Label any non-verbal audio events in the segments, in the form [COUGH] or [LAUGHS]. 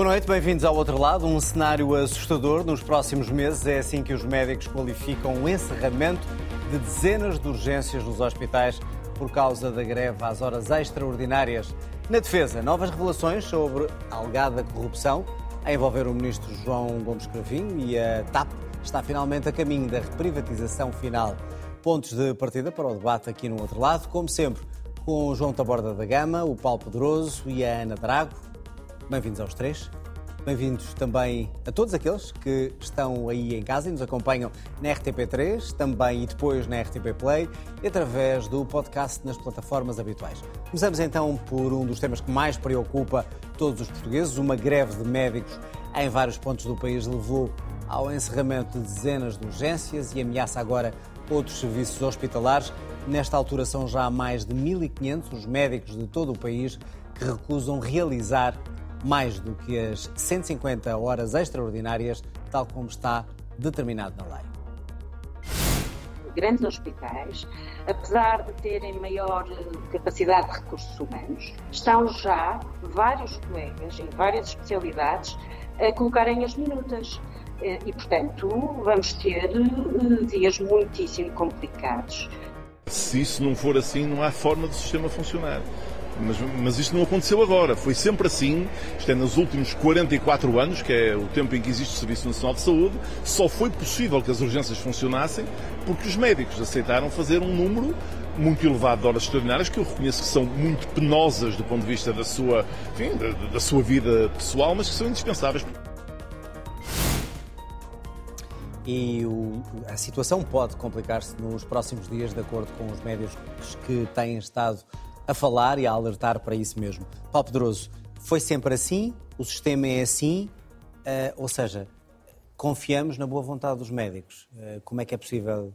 Boa noite, bem-vindos ao outro lado. Um cenário assustador nos próximos meses. É assim que os médicos qualificam o encerramento de dezenas de urgências nos hospitais por causa da greve às horas extraordinárias. Na defesa, novas revelações sobre a alegada corrupção a envolver o ministro João Gomes Cravinho e a TAP está finalmente a caminho da reprivatização final. Pontos de partida para o debate aqui no outro lado, como sempre, com o João Taborda da Gama, o Paulo Poderoso e a Ana Drago. Bem-vindos aos três. Bem-vindos também a todos aqueles que estão aí em casa e nos acompanham na RTP3, também e depois na RTP Play e através do podcast nas plataformas habituais. Começamos então por um dos temas que mais preocupa todos os portugueses. Uma greve de médicos em vários pontos do país levou ao encerramento de dezenas de urgências e ameaça agora outros serviços hospitalares. Nesta altura são já mais de 1.500 os médicos de todo o país que recusam realizar mais do que as 150 horas extraordinárias, tal como está determinado na lei. Grandes hospitais, apesar de terem maior capacidade de recursos humanos, estão já vários colegas em várias especialidades a colocarem as minutas. E, portanto, vamos ter eh, dias muitíssimo complicados. Se isso não for assim, não há forma do sistema funcionar. Mas, mas isto não aconteceu agora, foi sempre assim. Isto é nos últimos 44 anos, que é o tempo em que existe o Serviço Nacional de Saúde, só foi possível que as urgências funcionassem porque os médicos aceitaram fazer um número muito elevado de horas extraordinárias, que eu reconheço que são muito penosas do ponto de vista da sua, enfim, da, da sua vida pessoal, mas que são indispensáveis. E o, a situação pode complicar-se nos próximos dias, de acordo com os médicos que têm estado a falar e a alertar para isso mesmo. Paulo Pedroso, foi sempre assim? O sistema é assim? Uh, ou seja, confiamos na boa vontade dos médicos. Uh, como é que é possível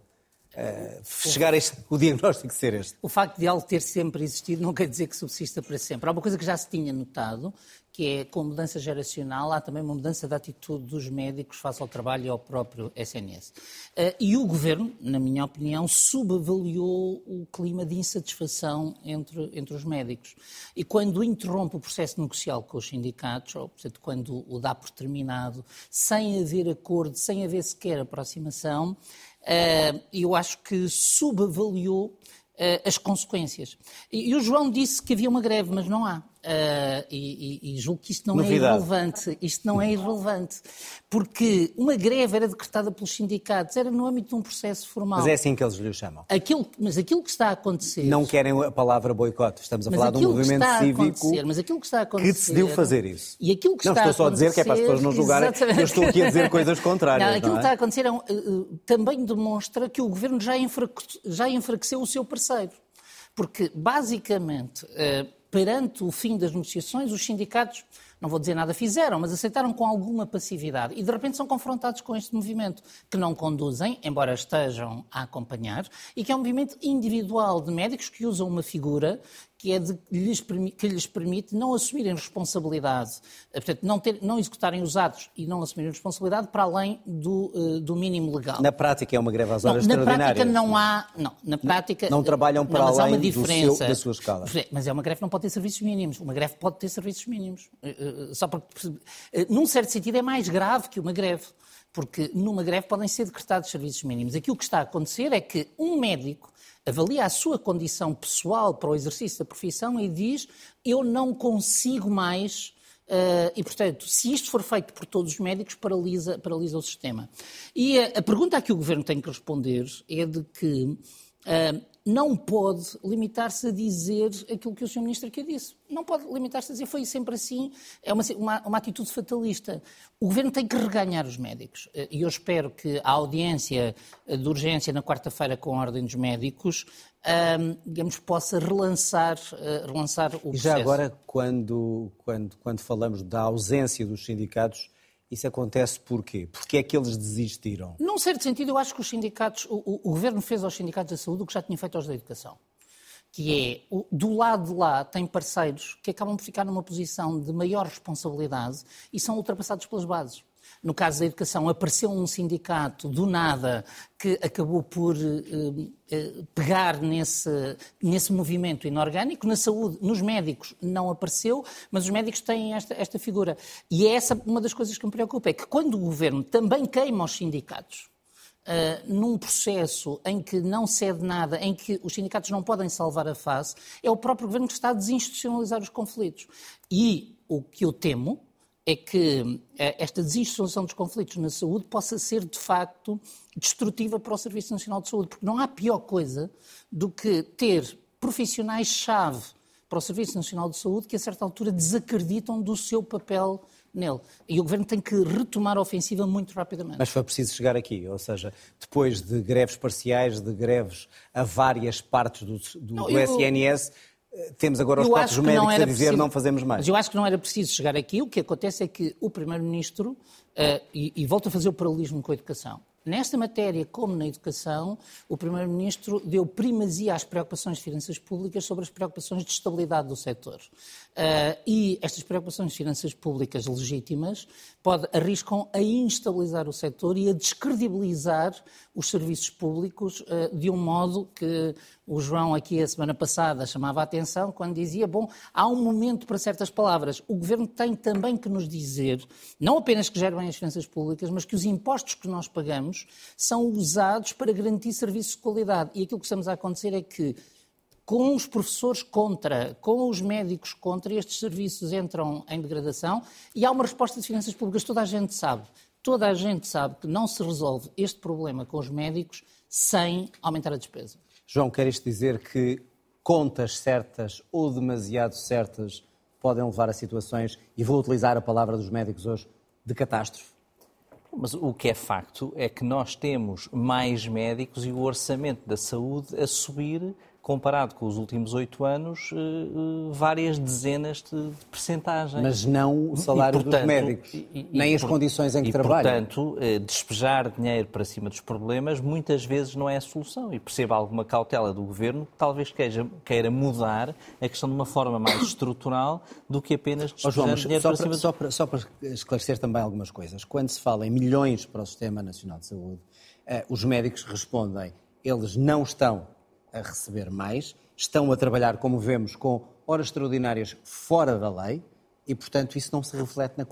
uh, chegar a este, o diagnóstico ser este? O facto de algo ter sempre existido não quer dizer que subsista para sempre. Há uma coisa que já se tinha notado, que é com mudança geracional, há também uma mudança de atitude dos médicos face ao trabalho e ao próprio SNS. Uh, e o governo, na minha opinião, subavaliou o clima de insatisfação entre, entre os médicos. E quando interrompe o processo negocial com os sindicatos, ou portanto, quando o dá por terminado, sem haver acordo, sem haver sequer aproximação, uh, eu acho que subavaliou uh, as consequências. E o João disse que havia uma greve, mas não há. Uh, e, e, julgo que isto não é Novidade. é irrelevante. Isto não é irrelevante. Porque uma greve era decretada pelos sindicatos, era no âmbito de um processo formal. Mas é assim que eles lhe chamam. Aquilo, mas aquilo que está a acontecer. Não querem a palavra boicote. Estamos a falar de um movimento cívico mas aquilo que, está a acontecer, que decidiu fazer isso. E aquilo que não, está estou só a dizer que é para as pessoas não julgarem. Exatamente. Eu estou aqui a dizer coisas [LAUGHS] contrárias. Não, aquilo não é? que está a acontecer é um, uh, também demonstra que o governo já, enfraque, já enfraqueceu o seu parceiro. Porque, basicamente. Uh, perante o fim das negociações, os sindicatos, não vou dizer nada fizeram, mas aceitaram com alguma passividade. E de repente são confrontados com este movimento que não conduzem, embora estejam a acompanhar, e que é um movimento individual de médicos que usam uma figura que é de, lhes, que lhes permite não assumirem responsabilidade, eh, portanto, não, ter, não executarem os atos e não assumirem responsabilidade para além do, uh, do mínimo legal. Na prática é uma greve às horas não, extraordinárias? Na prática não há... Não, na prática... Não, não trabalham para não, além seu, da sua escala? Mas é uma greve que não pode ter serviços mínimos. Uma greve pode ter serviços mínimos. Uh, só porque, num certo sentido, é mais grave que uma greve porque numa greve podem ser decretados serviços mínimos. Aquilo que está a acontecer é que um médico avalia a sua condição pessoal para o exercício da profissão e diz: Eu não consigo mais. Uh, e, portanto, se isto for feito por todos os médicos, paralisa, paralisa o sistema. E a, a pergunta a que o governo tem que responder é de que não pode limitar-se a dizer aquilo que o Sr. Ministro aqui disse. Não pode limitar-se a dizer foi sempre assim, é uma, uma, uma, atitude fatalista. O Governo tem que reganhar os médicos. E eu espero que a audiência de urgência na quarta-feira com a Ordem dos Médicos, um, digamos, possa relançar, relançar o processo. E já agora, quando, quando, quando falamos da ausência dos sindicatos, isso acontece porquê? Porque é que eles desistiram? Num certo sentido, eu acho que os sindicatos, o, o, o governo fez aos sindicatos da saúde o que já tinha feito aos da educação. Que é, do lado de lá, tem parceiros que acabam por ficar numa posição de maior responsabilidade e são ultrapassados pelas bases. No caso da educação, apareceu um sindicato do nada que acabou por eh, eh, pegar nesse, nesse movimento inorgânico. Na saúde, nos médicos, não apareceu, mas os médicos têm esta, esta figura. E é essa uma das coisas que me preocupa, é que quando o governo também queima os sindicatos, Uh, num processo em que não cede nada, em que os sindicatos não podem salvar a face, é o próprio governo que está a desinstitucionalizar os conflitos. E o que eu temo é que uh, esta desinstitucionalização dos conflitos na saúde possa ser, de facto, destrutiva para o Serviço Nacional de Saúde, porque não há pior coisa do que ter profissionais-chave para o Serviço Nacional de Saúde que, a certa altura, desacreditam do seu papel nele. E o Governo tem que retomar a ofensiva muito rapidamente. Mas foi preciso chegar aqui, ou seja, depois de greves parciais, de greves a várias partes do, do, não, do eu, SNS, eh, temos agora os próprios médicos a dizer preciso, não fazemos mais. Mas eu acho que não era preciso chegar aqui. O que acontece é que o Primeiro-Ministro, uh, e, e volto a fazer o paralelismo com a educação, Nesta matéria, como na educação, o Primeiro-Ministro deu primazia às preocupações de finanças públicas sobre as preocupações de estabilidade do setor. Uh, e estas preocupações de finanças públicas legítimas pode, arriscam a instabilizar o setor e a descredibilizar os serviços públicos uh, de um modo que o João aqui a semana passada chamava a atenção quando dizia, bom, há um momento para certas palavras. O Governo tem também que nos dizer, não apenas que gerem as finanças públicas, mas que os impostos que nós pagamos são usados para garantir serviços de qualidade. E aquilo que estamos a acontecer é que com os professores contra, com os médicos contra, estes serviços entram em degradação e há uma resposta de finanças públicas. Toda a gente sabe, toda a gente sabe que não se resolve este problema com os médicos sem aumentar a despesa. João, quer isto dizer que contas certas ou demasiado certas podem levar a situações, e vou utilizar a palavra dos médicos hoje, de catástrofe? Mas o que é facto é que nós temos mais médicos e o orçamento da saúde a subir comparado com os últimos oito anos, eh, eh, várias dezenas de, percentagens. Mas não o salário e, portanto, dos médicos, e, nem e, as condições em que e, trabalham. portanto, eh, despejar dinheiro para cima dos problemas muitas vezes não é a solução. E perceba alguma cautela do Governo que talvez queira, queira mudar a questão de uma forma mais [COUGHS] estrutural do que apenas despejar oh, João, dinheiro para, para cima... Só para, só para esclarecer também algumas coisas. Quando se fala em milhões para o Sistema Nacional de Saúde, os médicos respondem, eles não estão a receber mais, estão a trabalhar, como vemos, com horas extraordinárias fora da lei e, portanto, isso não se reflete na,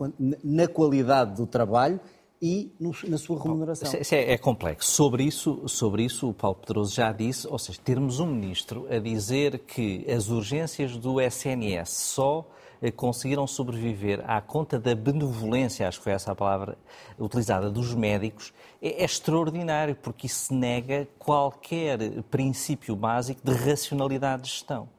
na qualidade do trabalho e no, na sua remuneração. Isso é, é, complexo. Sobre isso, sobre isso, o Paulo Pedroso já disse, ou seja, termos um ministro a dizer que as urgências do SNS só conseguiram sobreviver à conta da benevolência, acho que foi essa a palavra utilizada, dos médicos, é, é extraordinário, porque isso nega qualquer princípio básico de racionalidade de gestão.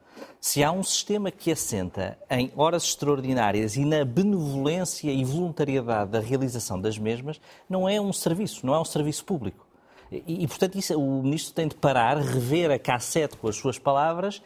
Se há um sistema que assenta em horas extraordinárias e na benevolência e voluntariedade da realização das mesmas, não é um serviço, não é um serviço público. E, e, portanto, isso, o Ministro tem de parar, rever a cassete com as suas palavras,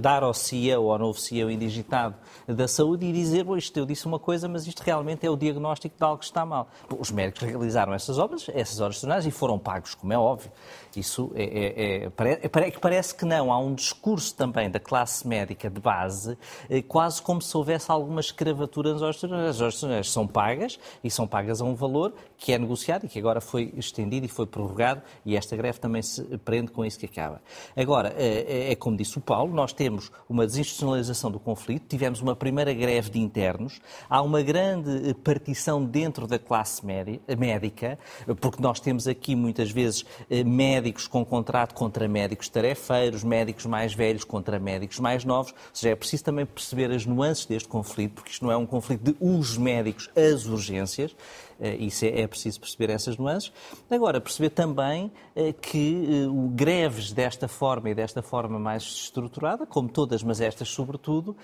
dar ao CEO, ao novo CEO indigitado da saúde e dizer, bom, isto eu disse uma coisa, mas isto realmente é o diagnóstico de algo que está mal. Os médicos realizaram essas obras, essas horas extraordinárias, e foram pagos, como é óbvio. Isso é, é, é, parece, parece que não. Há um discurso também da classe médica de base, eh, quase como se houvesse alguma escravatura nas horas extraordinárias. As horas extraordinárias são pagas, e são pagas a um valor que é negociado e que agora foi estendido e foi prorrogado e esta greve também se prende com isso que acaba. Agora, é, é, é como disse o Paulo, nós temos uma desinstitucionalização do conflito, tivemos uma primeira greve de internos, há uma grande eh, partição dentro da classe médica, porque nós temos aqui muitas vezes eh, médicos com contrato contra médicos tarefeiros, médicos mais velhos contra médicos mais novos, ou seja, é preciso também perceber as nuances deste conflito, porque isto não é um conflito de os médicos, as urgências, eh, isso é, é preciso perceber essas nuances. Agora, perceber também eh, que eh, greves desta forma e desta forma mais estruturada, como todas, mas estas sobretudo,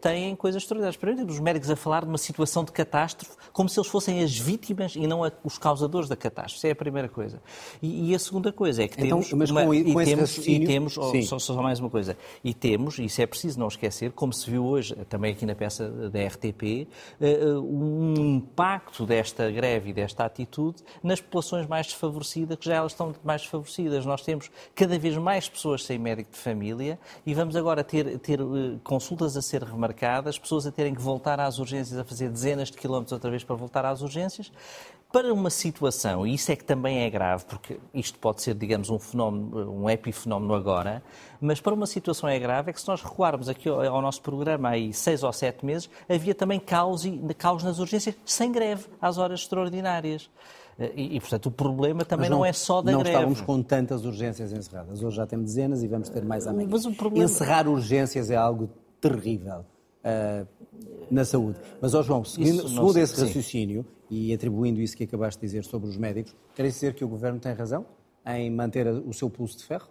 têm coisas extraordinárias. Primeiro, os médicos a falar de uma situação de catástrofe como se eles fossem as vítimas e não os causadores da catástrofe. Isso é a primeira coisa. E, e a segunda coisa é que então, temos... Uma, com, e, com temos, e temos oh, só, só, mais uma coisa, e temos, isso é preciso não esquecer, como se viu hoje, também aqui na peça da RTP, um impacto desta greve e desta atitude nas populações mais desfavorecidas, que já elas estão mais desfavorecidas. Nós temos cada vez mais pessoas sem médico de família e vamos agora ter, ter uh, consultas a ser remarcadas, pessoas a terem que voltar às urgências, a fazer dezenas de quilómetros outra vez para voltar às urgências, para uma situação, e isso é que também é grave, porque isto pode ser, digamos, um fenómeno, um epifenómeno agora, mas para uma situação é grave, é que se nós recuarmos aqui ao, nosso programa aí seis ou sete meses, havia também caos, caos nas urgências sem greve, às horas extraordinárias. Eh, e, e, portanto, o problema também não, não, é só da não greve. Não estávamos com tantas urgências encerradas. Hoje já temos dezenas e vamos ter mais amanhã. Mas o problema... Encerrar urgências é algo terrível uh, na saúde. Mas, ó João, seguindo, segundo esse raciocínio, e atribuindo isso que acabaste de dizer sobre os médicos, quer dizer que o Governo tem razão em manter o seu pulso de ferro?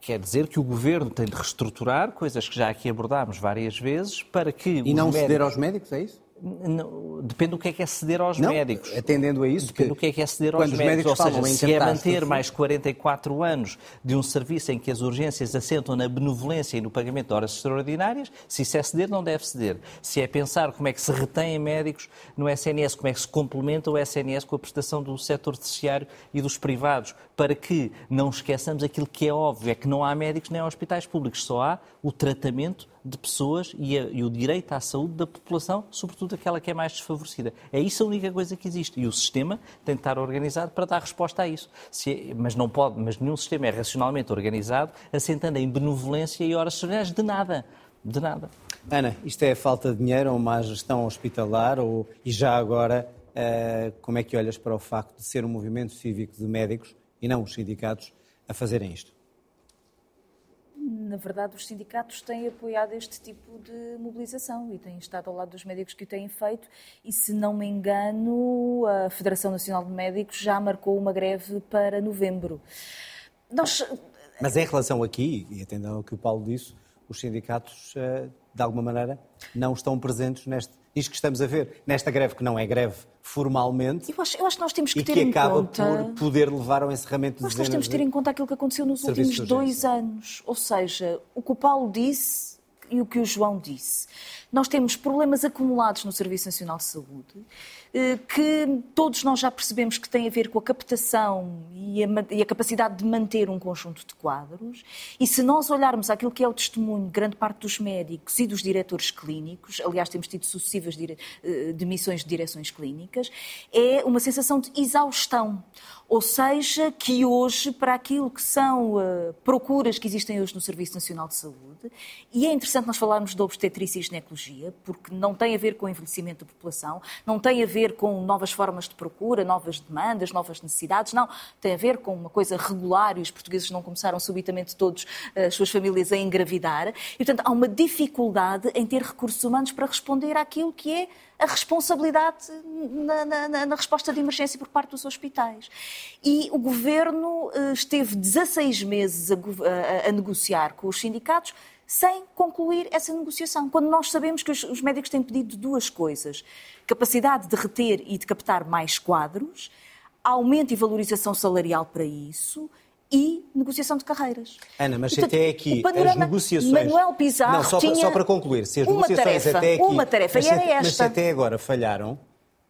Quer dizer que o Governo tem de reestruturar coisas que já aqui abordámos várias vezes para que. E não médicos... ceder aos médicos, é isso? Não, depende do que é que é ceder aos não, médicos. Atendendo a isso, depende do que é que é ceder aos médicos. médicos. Ou seja, se é manter mais 44 anos de um serviço em que as urgências assentam na benevolência e no pagamento de horas extraordinárias, se isso é ceder, não deve ceder. Se é pensar como é que se retém médicos no SNS, como é que se complementa o SNS com a prestação do setor terciário e dos privados, para que não esqueçamos aquilo que é óbvio, é que não há médicos nem hospitais públicos, só há o tratamento de pessoas e, a, e, o direito à saúde da população, sobretudo aquela que é mais desfavorecida. É isso a única coisa que existe. E o sistema tem de estar organizado para dar resposta a isso. É, mas não pode, mas nenhum sistema é racionalmente organizado assentando em benevolência e horas extraordinárias de nada. De nada. Ana, isto é falta de dinheiro ou má gestão hospitalar? Ou, e já agora, uh, como é que olhas para o facto de ser um movimento cívico de médicos e não os sindicatos a fazerem isto? Na verdade, os sindicatos têm apoiado este tipo de mobilização e têm estado ao lado dos médicos que o têm feito. E, se não me engano, a Federação Nacional de Médicos já marcou uma greve para novembro. Nós... Mas em relação aqui, e atendendo ao que o Paulo disse, os sindicatos, eh, de alguma maneira, não estão presentes neste, isto que estamos a ver, nesta greve que não é greve formalmente. Eu acho, eu acho que nós temos que ter que em conta. E que acaba por poder levar ao encerramento de nós temos que ter em conta aquilo que aconteceu nos últimos dois anos. Ou seja, o que o Paulo disse e o que o João disse. Nós temos problemas acumulados no Serviço Nacional de Saúde eh, que todos nós já percebemos que têm a ver com a captação e a, e a, capacidade de manter um conjunto de quadros. E se nós olharmos aquilo que é o testemunho de grande parte dos médicos e dos diretores clínicos, aliás, temos tido sucessivas dire... Eh, demissões de direções clínicas, é uma sensação de exaustão. Ou seja, que hoje, para aquilo que são uh, procuras que existem hoje no Serviço Nacional de Saúde, e é interessante nós falarmos de obstetrícia e ginecologia, porque não tem a ver com o envelhecimento da população, não tem a ver com novas formas de procura, novas demandas, novas necessidades, não. Tem a ver com uma coisa regular e os portugueses não começaram subitamente todos, uh, as suas famílias, a engravidar. E, portanto, há uma dificuldade em ter recursos humanos para responder àquilo que é a responsabilidade na, na, na, resposta de emergência por parte dos hospitais. E o governo eh, esteve 16 meses a, a, a negociar com os sindicatos sem concluir essa negociação, quando nós sabemos que os, os médicos têm pedido duas coisas: capacidade de reter e de captar mais quadros, aumento e valorização salarial para isso e negociação de carreiras. Ana, mas Portanto, até aqui as negociações. Manuel Pizarro não, só, tinha só para concluir, se as negociações tarefa, até aqui. Uma tarefa, mas, e era esta. Mas se até agora falharam,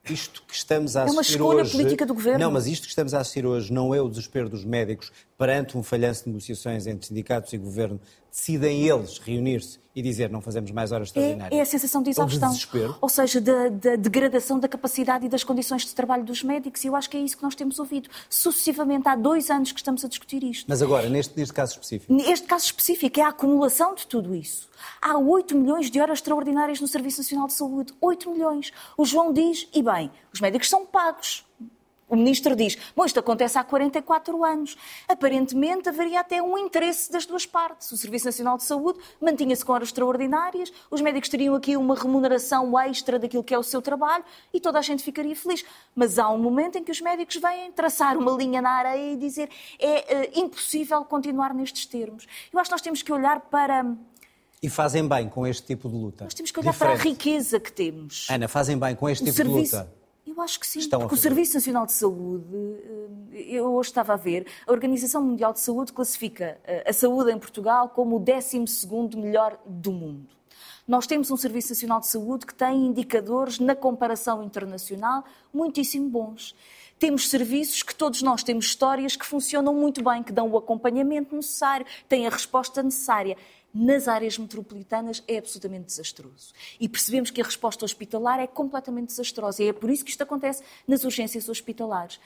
isto que estamos a assistir hoje... É uma escolha política do governo. Não, mas isto que estamos a assistir hoje não é o desespero dos médicos perante um falhanço de negociações entre sindicatos e governo. Decidem eles reunir-se e dizer não fazemos mais horas extraordinárias. É, é a sensação de exaustão. De Ou seja, da, da, degradação da capacidade e das condições de trabalho dos médicos. E eu acho que é isso que nós temos ouvido. Sucessivamente, há dois anos que estamos a discutir isto. Mas agora, neste, neste caso específico? Neste caso específico, é a acumulação de tudo isso. Há 8 milhões de horas extraordinárias no Serviço Nacional de Saúde. 8 milhões. O João diz, e bem, os médicos são pagos. O ministro diz: Bom, isto acontece há 44 anos. Aparentemente haveria até um interesse das duas partes. O Serviço Nacional de Saúde mantinha-se com horas extraordinárias, os médicos teriam aqui uma remuneração extra daquilo que é o seu trabalho e toda a gente ficaria feliz. Mas há um momento em que os médicos vêm traçar uma linha na areia e dizer: É uh, impossível continuar nestes termos. Eu acho que nós temos que olhar para. E fazem bem com este tipo de luta. Nós temos que olhar Diferente. para a riqueza que temos. Ana, fazem bem com este o tipo serviço... de luta. Eu acho que sim, Estão porque o Serviço Nacional de Saúde, eh, eu hoje estava a ver, a Organização Mundial de Saúde classifica eh, a saúde em Portugal como o 12 melhor do mundo. Nós temos um Serviço Nacional de Saúde que tem indicadores na comparação internacional muitíssimo bons. Temos serviços que todos nós temos histórias que funcionam muito bem, que dão o acompanhamento necessário, têm a resposta necessária. Nas áreas metropolitanas é absolutamente desastroso. E percebemos que a resposta hospitalar é completamente desastrosa. E é por isso que isto acontece nas urgências hospitalares.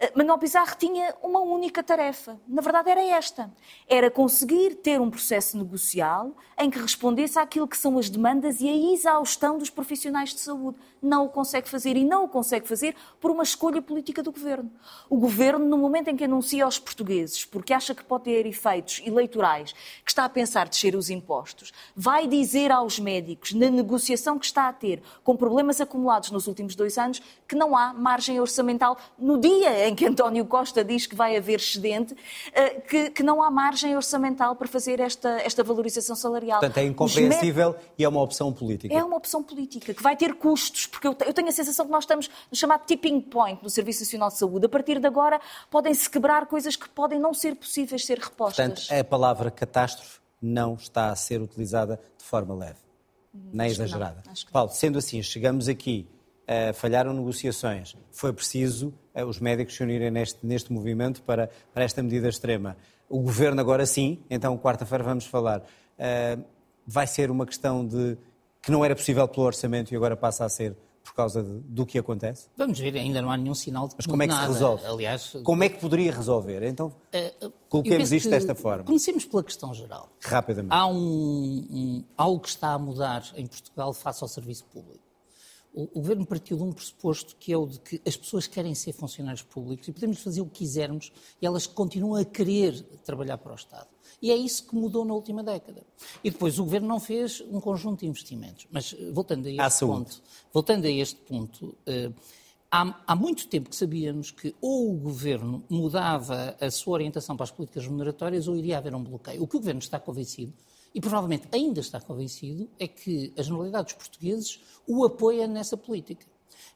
Eh, Manuel Pizarro tinha uma única tarefa. Na verdade, era esta: era conseguir ter um processo negocial em que respondesse àquilo que são as demandas e a exaustão dos profissionais de saúde. Não o consegue fazer e não o consegue fazer por uma escolha política do governo. O governo, no momento em que anuncia aos portugueses, porque acha que pode ter efeitos eleitorais, que está a pensar descer os impostos, vai dizer aos médicos, na negociação que está a ter, com problemas acumulados nos últimos dois anos, que não há margem orçamental no dia em que António Costa diz que vai haver excedente, eh, que, que não há margem orçamental para fazer esta, esta valorização salarial. Portanto, é incompreensível e é uma opção política. É uma opção política que vai ter custos, porque eu, eu tenho a sensação que nós estamos no chamado tipping point no Serviço Nacional de Saúde. A partir de agora podem-se quebrar coisas que podem não ser possíveis ser repostas. Portanto, a palavra catástrofe não está a ser utilizada de forma leve, nem Acho exagerada. Paulo, sendo assim, chegamos aqui, uh, falharam negociações, foi preciso os médicos se unirem neste, neste movimento para, para esta medida extrema. O governo agora sim, então quarta-feira vamos falar, uh, vai ser uma questão de que não era possível pelo orçamento e agora passa a ser por causa de- do que acontece? Vamos ver, ainda não há nenhum sinal de Mas como é que se resolve? Aliás, Como é que poderia resolver? Então, eu coloquemos isto desta forma, Comecemos pela questão geral. rapidamente. Há um, um- algo que está a mudar em Portugal face ao serviço público. O, governo partiu de um pressuposto que é o de que as pessoas querem ser funcionários públicos e podemos fazer o que quisermos e elas continuam a querer trabalhar para o Estado. E é isso que mudou na última década. E depois o governo não fez um conjunto de investimentos. Mas eh, voltando a este ponto, voltando a este ponto, eh, há, há muito tempo que sabíamos que ou o governo mudava a sua orientação para as políticas remuneratórias ou iria haver um bloqueio. O que o governo está convencido, e provavelmente ainda está convencido, é que a generalidade dos portugueses o apoia nessa política.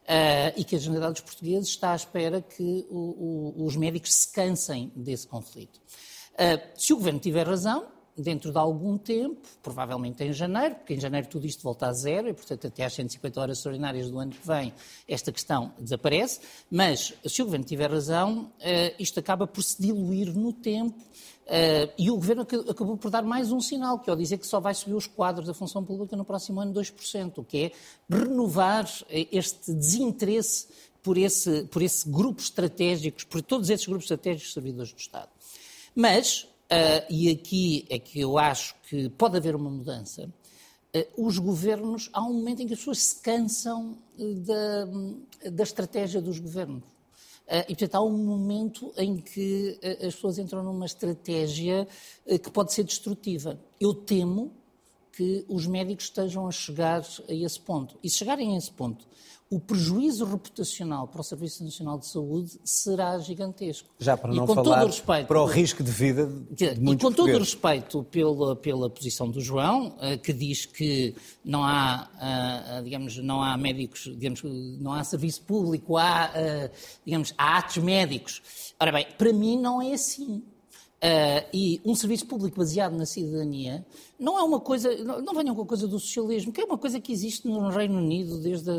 Ah, e que a generalidade dos portugueses está à espera que o- o- os médicos se cansem desse conflito. Ah, se o governo tiver razão, dentro de algum tempo, provavelmente em janeiro, porque em janeiro tudo isto volta a zero e, portanto, até às 150 horas extraordinárias do ano que vem, esta questão desaparece. Mas, se o governo tiver razão, ah, isto acaba por se diluir no tempo. ah, e o governo ac- acabou por dar mais um sinal, que é ao dizer que só vai subir os quadros da função pública no próximo ano 2%, o que é renovar eh, este desinteresse por esse, por esse grupo estratégico, por todos esses grupos estratégicos servidores do Estado. Mas, ah, e aqui é que eu acho que pode haver uma mudança, ah, os governos, há um momento em que as pessoas se cansam eh, da, da estratégia dos governos. Ah, E, portanto, há um momento em que ah, as pessoas entram numa estratégia ah, que pode ser destrutiva. Eu temo que os médicos estejam a chegar a esse ponto. E se chegarem a esse ponto, o prejuízo reputacional para o Serviço Nacional de Saúde será gigantesco. Já para E não com falar todo o respeito, para o risco de vida de, dizer, E muitos com todo o respeito pela, pela posição do João, eh, que diz que não há, ah, digamos, não há médicos, digamos, não há serviço público, há, ah, digamos, há atos médicos. Ora bem, para mim não é assim. Ah, e um serviço público baseado na cidadania não é uma coisa, não, não venham com a coisa do socialismo, que é uma coisa que existe no Reino Unido desde, a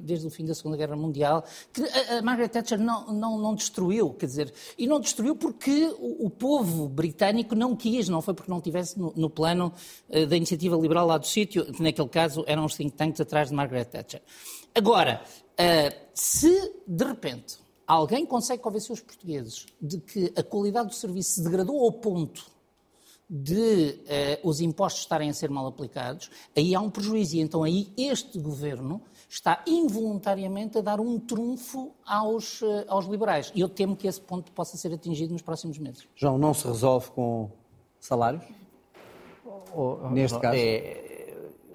desde o fim da Segunda Guerra Mundial, que a, a Margaret Thatcher não, não, não destruiu, quer dizer, e não destruiu porque o, o povo britânico não quis, não foi porque não tivesse no, no plano eh, da iniciativa liberal lá do sítio, que naquele caso eram os think tanks atrás de Margaret Thatcher. Agora, eh, se de repente alguém consegue convencer os portugueses de que a qualidade do serviço se degradou ao ponto de eh, os impostos estarem a ser mal aplicados, aí há um prejuízo. E então aí este governo está involuntariamente a dar um trunfo aos, eh, aos liberais. E eu temo que esse ponto possa ser atingido nos próximos meses. João, não se resolve com salários? Neste caso? É,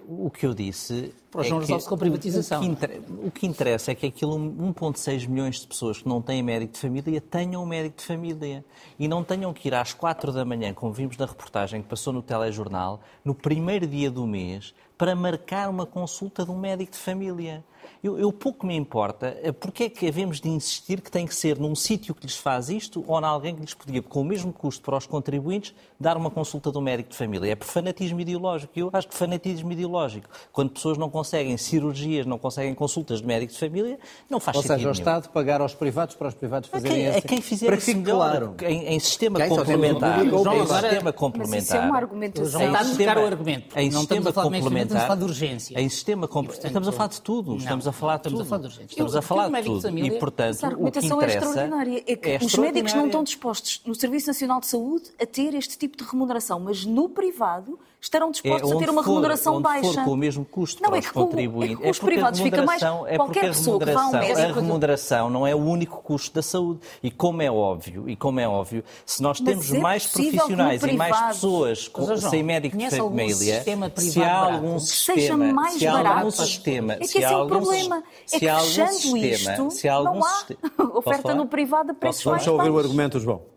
o que eu disse. Para é resolve-se com a privatização. O que, inter- o que interessa é que aquilo 1,6 milhões de pessoas que não têm médico de família tenham médico de família. E não tenham que ir às 4 da manhã, como vimos na reportagem que passou no telejornal, no primeiro dia do mês, para marcar uma consulta de um médico de família. Eu, eu, pouco me importa eh, porque é que havemos de insistir que tem que ser num sítio que lhes faz isto ou em alguém que lhes podia, com o mesmo custo para os contribuintes, dar uma consulta do médico de família. É por fanatismo ideológico. Eu acho que fanatismo ideológico, quando pessoas não conseguem cirurgias, não conseguem consultas de médico de família, não faz ou sentido. Ou seja, o Estado pagar aos privados para os privados fazerem a quem, quem fizer para isso melhor, claro. em, em sistema quem complementar. Em sistema complementar. Mas isso é uma argumentação. Está a buscar o argumento. Em sistema complementar. Estamos a falar de urgência. Em sistema complementar. Estamos a falar de tudo. Estamos a falar de tudo. Estamos a falar de tudo. E, portanto, Essa argumentação é extraordinária. É que os médicos não estão dispostos no Serviço Nacional de Saúde a ter este tipo de remuneração, mas no privado estarão dispostos é a ter uma for, remuneração onde baixa. For com o mesmo custo não, para é os contribuintes. É os privados fica mais. É qualquer pessoa que vá ao médico. A remuneração não é o único custo da saúde. E como é óbvio, e como é óbvio, se nós temos é mais profissionais e mais pessoas com, João, sem médico de família, se há algum sistema, mais se há barato, algum sistema, é que se há é algum, o problema. É que fechando isto, se há algum não há [LAUGHS] oferta no privado a preços mais baixos. Vamos ouvir o argumento, João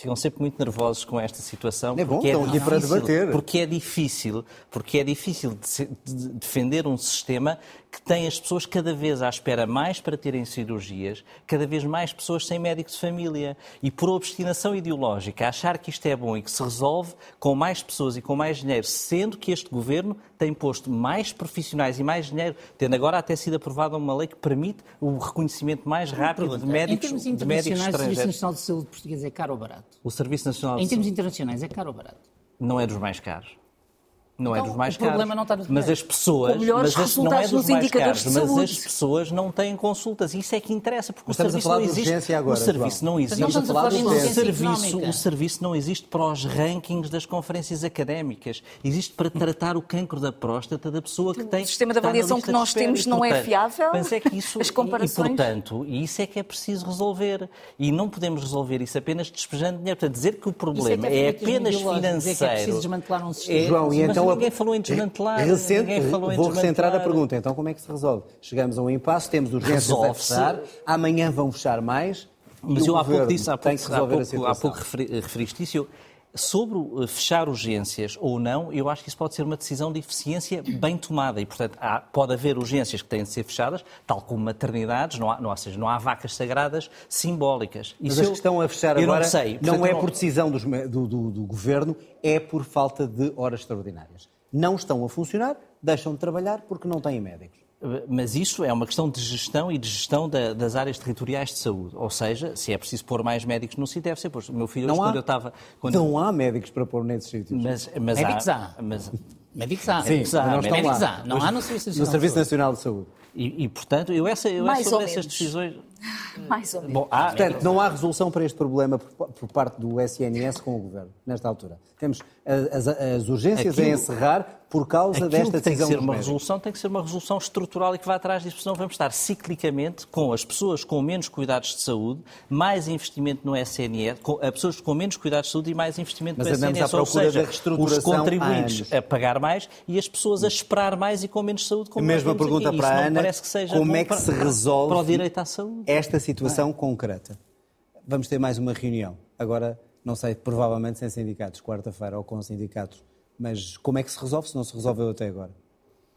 ficam sempre muito nervosos com esta situação. É bom, porque estão é aqui para debater. Porque é difícil, porque é difícil de, de defender um sistema que tem as pessoas cada vez à espera mais para terem cirurgias, cada vez mais pessoas sem médico de família. E por obstinação ideológica, achar que isto é bom e que se resolve com mais pessoas e com mais dinheiro, sendo que este governo tem posto mais profissionais e mais dinheiro, tendo agora até sido aprovada uma lei que permite o reconhecimento mais rápido de médicos, de médicos estrangeiros. O Serviço Nacional de Saúde português é caro ou barato? O Serviço Nacional de Em termos internacionais, é caro ou barato? Não é dos mais caros. Não então, é dos mais o problema caros. não está nos mas as pessoas, Com melhores mas as, não é dos nos mais indicadores caros, de mas saúde. as pessoas não têm consultas. Isso é que interessa, porque Mas o serviço não existe. agora, o serviço João. não existe. Estamos a falar de o urgência serviço, económica. o serviço não existe para os rankings das conferências académicas. Existe para tratar o cancro da próstata da pessoa que tem. O sistema de avaliação que nós temos E, não é fiável. Mas é que isso, As comparações. E, portanto, isso é que é preciso resolver. E não podemos resolver isso apenas despejando dinheiro. Portanto, dizer que o problema é, é, apenas financeiro. É é preciso desmantelar um sistema. João, e mas ninguém falou em desmantelar. Recente, ninguém falou em vou recentrar a pergunta. Então, como é que se resolve? Chegamos a um impasse, temos urgências a Resolve-se. fechar, amanhã vão fechar mais. Mas eu há pouco disse, há pouco, há pouco, há pouco referi- referiste isso. Eu, sobre eh, fechar urgências ou não, eu acho que isso pode ser uma decisão de eficiência bem tomada. E, portanto, há- pode haver urgências que têm de ser fechadas, tal como maternidades, não há, não, ou seja, não há vacas sagradas simbólicas. Mas Isso as eu- que estão a fechar agora não, sei. não Portanto, é eu por decisão dos do, do- do governo, é por falta de horas extraordinárias. Não estão a funcionar, deixam de trabalhar porque não têm médicos. Mas isso é uma questão de gestão e de gestão da- das áreas territoriais de saúde. Ou seja, se é preciso pôr mais médicos no sítio, deve ser posto. O meu filho, hoje, Não há, quando eu estava... Quando... não há médicos para pôr nesses sítios. Mas, mas Médicos há. Mas, Médicos há. Sim, Médicos há. não Médicos há. Não há no Serviço no Nacional. Serviço de Nacional de Saúde. e, e, portanto, eu, essa, eu Mais sobre ou essas menos. decisões... [LAUGHS] Mais ou menos. Bom, há, Portanto, não há resolução para este problema por, por parte do SNS com o Governo, nesta altura. Temos as, as urgências Aquilo- a encerrar por causa desta que tem que decisão ser uma resolução tem que ser uma resolução estrutural e que vá atrás disso, senão vamos estar ciclicamente com as pessoas com menos cuidados de saúde, mais investimento no SNS, com as pessoas com menos cuidados de saúde e mais investimento Mas no SNS. Ou seja, os contribuintes a pagar mais e as pessoas a esperar mais e com menos saúde. Como A mesma pergunta aqui. para a Ana, parece que seja como é que para- se resolve para o direito à saúde? Esta situação concreta? Vamos ter mais uma reunião. Agora, não sei, provavelmente sem sindicatos, quarta-feira ou com sindicatos. Mas como é que se resolve se não se resolveu até agora?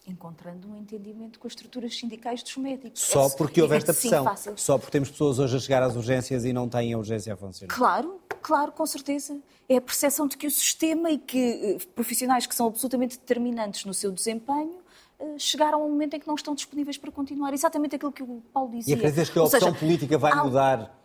Encontrando um entendimento com as estruturas sindicais dos médicos. Só É- porque houve é esta sim pressão. fácil. Só porque temos pessoas hoje a chegar às urgências e não têm a urgência a funcionar. Claro, claro, com certeza. É a percepção de que o sistema e que eh, profissionais que são absolutamente determinantes no seu desempenho chegaram a um momento em que não estão disponíveis para continuar. Exatamente aquilo que o Paulo E dizia. acreditas que a opção seja, política vai há- mudar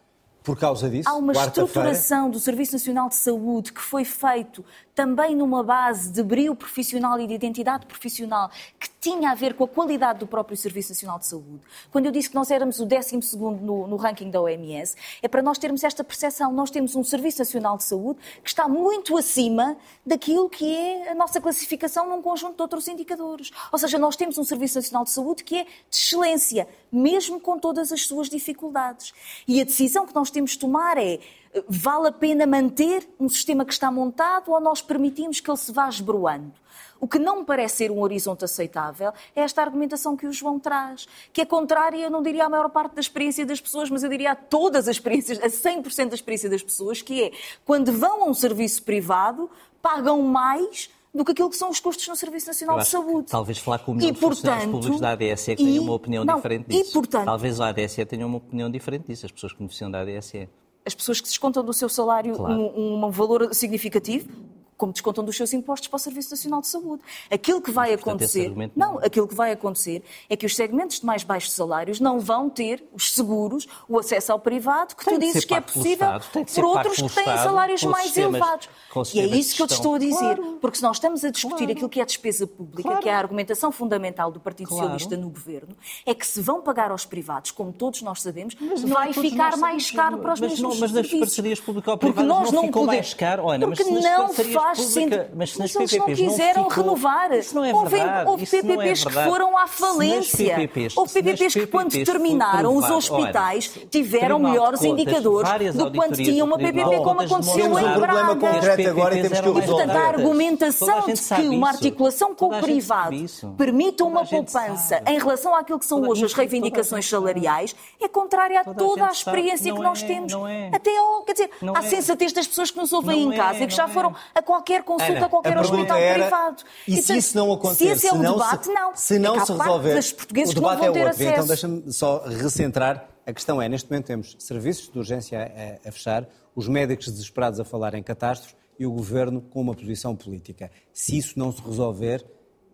por causa disso? Há uma estruturação do Serviço Nacional de Saúde que foi feito também numa base de brilho profissional e de identidade profissional que tinha a ver com a qualidade do próprio Serviço Nacional de Saúde. Quando eu disse que nós éramos o 12º no, no ranking da OMS, é para nós termos esta percepção. Nós temos um Serviço Nacional de Saúde que está muito acima daquilo que é a nossa classificação num conjunto de outros indicadores. Ou seja, nós temos um Serviço Nacional de Saúde que é de excelência, mesmo com todas as suas dificuldades. E a decisão que nós temos de tomar é vale a pena manter um sistema que está montado ou nós permitimos que ele se vá esbroando? O que não me parece ser um horizonte aceitável é esta argumentação que o João traz, que é contrária, eu não diria à maior parte da experiência das pessoas, mas eu diria a todas as experiências, a 100% da experiência das pessoas, que é, quando vão a um serviço privado, pagam mais do que aquilo que são os custos no Serviço Nacional de Saúde. Talvez falar com o milhão de funcionários públicos da ADSE que tenham uma opinião não, diferente disso. E, portanto, talvez a ADSE tenha uma opinião diferente disso, as pessoas que beneficiam da ADSE as pessoas que descontam do seu salário claro. um, um, valor significativo como descontam dos seus impostos para o Serviço Nacional de Saúde. Aquilo que vai Portanto, acontecer, não, aquilo que vai acontecer é que os segmentos de mais baixos salários não vão ter os seguros, o acesso ao privado, que tem tu dizes que é possível por outros que têm salários mais elevados. E é isso que eu te estou a dizer, claro. porque se nós estamos a discutir claro. aquilo que é despesa pública, claro. que é a argumentação fundamental do Partido Socialista no governo, é que se vão pagar aos privados, como todos nós sabemos, mas vai ficar mais caro para os mas mesmos não, mas serviços. Mas nas parcerias público-privadas não, não ficou mais caro? Olha, porque não faz sentido. Mas se nas PPPs eles não quiseram não ficou... renovar. Isso não é verdade. Houve, houve PPPs é que foram à falência. PPPs, houve PPPs que, quando terminaram, os hospitais Olha, tiveram melhores contas, indicadores do que quando tinham uma PPP, como aconteceu em Braga. Agora e temos que o resolver. Portanto, a argumentação de que uma articulação com o privado permita uma poupança em relação àquilo que são hoje as reivindicações salariais é contrária a toda a experiência que nós é, temos. É. Até ao, quer dizer, à sensatez das pessoas que nos ouvem em casa e que já foram a qualquer consulta, a qualquer hospital privado. E se isso não acontecer, se esse é o debate, não. Se não se resolver, o debate é outro. Então deixa-me só recentrar. A questão é, neste momento temos serviços de urgência a, a fechar, os médicos desesperados a falar em catástrofes e o governo com uma posição política. Se isso não se resolver,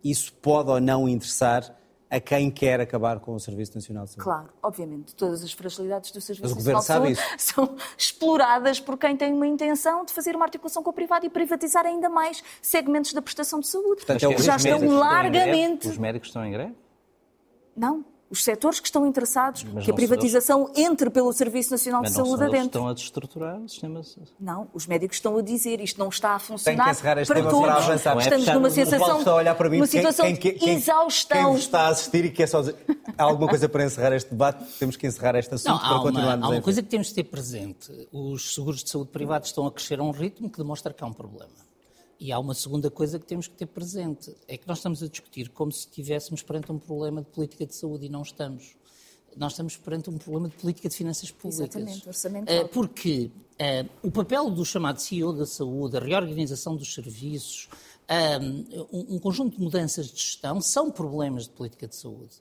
isso pode ou não interessar a quem quer acabar com o Serviço Nacional de Saúde. Claro, obviamente, todas as fragilidades do Serviço Nacional de Saúde isso. são exploradas por quem tem uma intenção de fazer uma articulação com o privado e privatizar ainda mais segmentos da prestação de saúde. Portanto, é já estão largamente. Os médicos estão em greve? Não, os setores que estão interessados mas que a privatização eles... entre pelo Serviço Nacional mas de Saúde adentro. estão a destruturar o sistema... Não, os médicos estão a dizer isto não está a funcionar Tem que encerrar este para tema todos. Para avançar. Estamos numa sensação, está a olhar para mim, uma situação quem, quem, quem, exaustão. Quem está a assistir e quer só dizer há alguma coisa para encerrar este debate, temos que encerrar este assunto não, para uma, continuarmos Há uma coisa que temos de ter presente. Os seguros de saúde privados estão a crescer a um ritmo que demonstra que há um problema. E há uma segunda coisa que temos que ter presente, é que nós estamos a discutir como se estivéssemos perante um problema de política de saúde e não estamos nós estamos perante um problema de política de finanças públicas. Exatamente, orçamental. Eh, porque uh, o papel do chamado CEO da saúde, a reorganização dos serviços, um, um, conjunto de mudanças de gestão são problemas de política de saúde.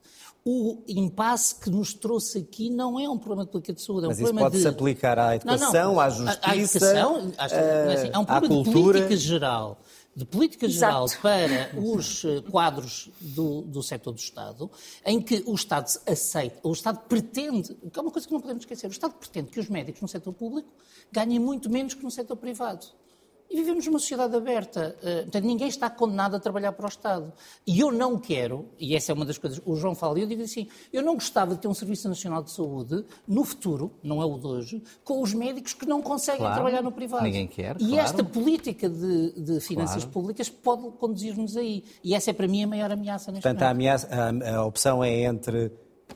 O impasse que nos trouxe aqui não é um problema de política de saúde, é um Mas problema isso pode-se de... aplicar à educação, não, não. à justiça, à, educação, à, é assim, é um problema de política geral de política geral Exato. para [LAUGHS] os eh, quadros do, do setor do Estado, em que o Estado aceita, o Estado pretende, que é uma coisa que não podemos esquecer, o Estado pretende que os médicos no setor público ganhem muito menos que no setor privado. E vivemos numa sociedade aberta. Uh, portanto, ninguém está condenado a trabalhar para o Estado. E eu não quero, e essa é uma das coisas, o João fala, e eu digo assim, eu não gostava de ter um Serviço Nacional de Saúde no futuro, não é o de hoje, com os médicos que não conseguem claro, trabalhar no privado. Ninguém quer. E claro. esta política de, de finanças claro. públicas pode conduzir-nos aí. E essa é para mim a maior ameaça neste Portanto, momento. Portanto, a, a, a opção é entre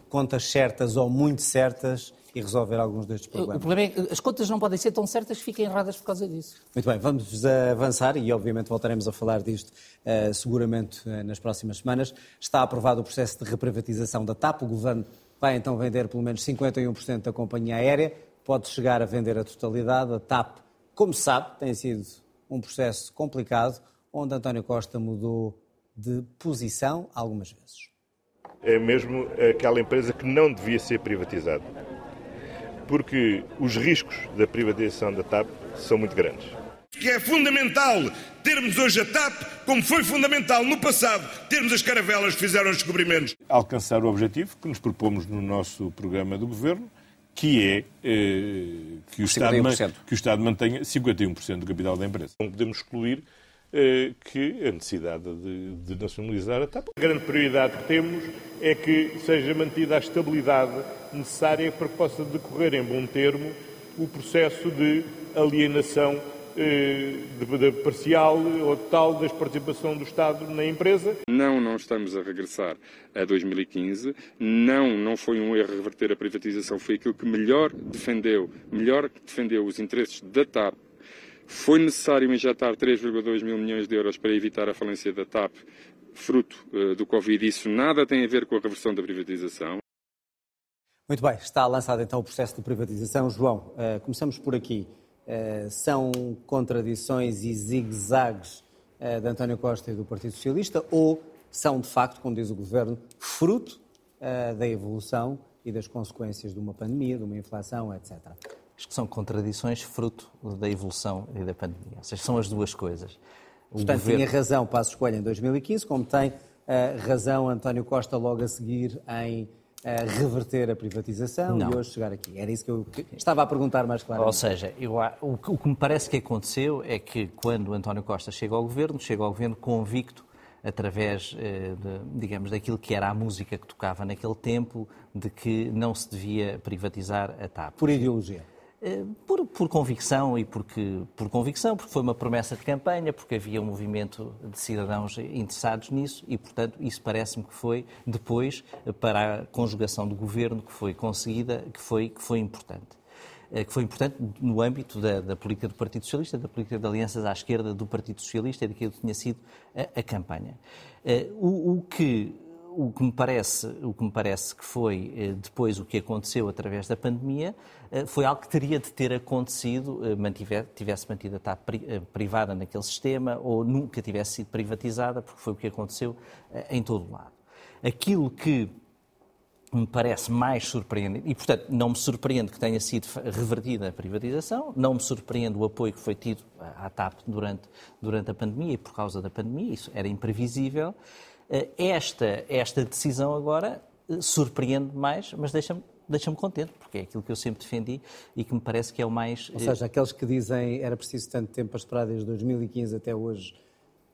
contas certas ou muito certas e resolver alguns destes problemas. O problema é que as contas não podem ser tão certas que fiquem erradas por causa disso. Muito bem, vamos avançar e obviamente voltaremos a falar disto uh, seguramente uh, nas próximas semanas. Está aprovado o processo de reprivatização da TAP. O Governo vai então vender pelo menos 51% da companhia aérea. Pode chegar a vender a totalidade. A TAP, como se sabe, tem sido um processo complicado, onde António Costa mudou de posição algumas vezes. É mesmo aquela empresa que não devia ser privatizada porque os riscos da privatização da TAP são muito grandes. Que é fundamental termos hoje a TAP, como foi fundamental no passado termos as caravelas que fizeram os descobrimentos. Alcançar o objetivo que nos propomos no nosso programa do governo, que é eh, que, o Estado, que o Estado mantenha 51% do capital da empresa. Não podemos excluir que a necessidade de, de, nacionalizar a TAP. A grande prioridade que temos é que seja mantida a estabilidade necessária para que possa decorrer em bom termo o processo de alienação eh, de, de parcial ou total da participação do Estado na empresa. Não, não estamos a regressar a 2015. Não, não foi um erro reverter a privatização. Foi aquilo que melhor defendeu, melhor defendeu os interesses da TAP foi necessário injetar 3,2 mil milhões de euros para evitar a falência da TAP, fruto uh, do Covid. Isso nada tem a ver com a reversão da privatização. Muito bem, está lançado então o processo de privatização. João, uh, começamos por aqui. Uh, são contradições e zigue-zagues de António Costa e do Partido Socialista ou são, de facto, como diz o Governo, fruto da evolução e das consequências de uma pandemia, de uma inflação, etc. Que são contradições fruto da evolução e da pandemia. Ou seja, são as duas coisas. O Portanto, governo... tinha razão para a escolha em 2015, como tem uh, razão António Costa logo a seguir em reverter a privatização Não. e hoje chegar aqui. Era isso que eu estava a perguntar mais claramente. Ou seja, eu, o, o que me parece que aconteceu é que quando António Costa chega ao governo, chega ao governo convicto através, eh, de, digamos, daquilo que era a música que tocava naquele tempo, de que não se devia privatizar a TAP. Por ideologia? Eh, por, por, convicção e porque, por convicção, porque foi uma promessa de campanha, porque havia um movimento de cidadãos interessados nisso e, portanto, isso parece-me que foi depois para a conjugação do governo que foi conseguida, que foi, que foi importante eh, que foi importante no âmbito da, da, política do Partido Socialista, da política de alianças à esquerda do Partido Socialista e daquilo que tinha sido a, a campanha. Eh, o, o, que o que me parece, o que me parece que foi eh, depois o que aconteceu através da pandemia, eh, foi algo que teria de ter acontecido, eh, tivesse mantido a estar privada naquele sistema ou nunca tivesse sido privatizada, porque foi o que aconteceu em todo o lado. Aquilo que me parece mais surpreendente, e portanto não me surpreende que tenha sido revertida a privatização, não me surpreende o apoio que foi tido à TAP durante, durante a pandemia e por causa da pandemia, isso era imprevisível. Eh, esta, esta decisão agora eh, surpreende mais, mas deixa-me deixa-me contente, porque é aquilo que eu sempre defendi e que me parece que é o mais. Ou seja, aqueles que dizem era preciso tanto tempo para esperar desde 2015 até hoje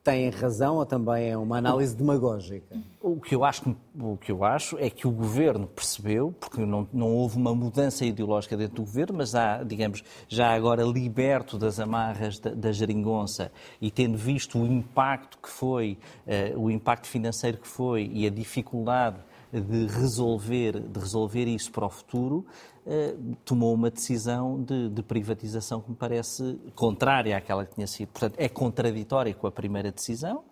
têm razão ou também é uma análise demagógica? O que eu acho, o que eu acho é que o governo percebeu, porque não, não houve uma mudança ideológica dentro do governo, mas há, digamos, já agora liberto das amarras da, da geringonça e tendo visto o impacto que foi, uh, o impacto financeiro que foi e a dificuldade de resolver, de resolver isso para o futuro, tomou uma decisão de, de, privatização que me parece contrária àquela que tinha sido. Portanto, é contraditória com a primeira decisão,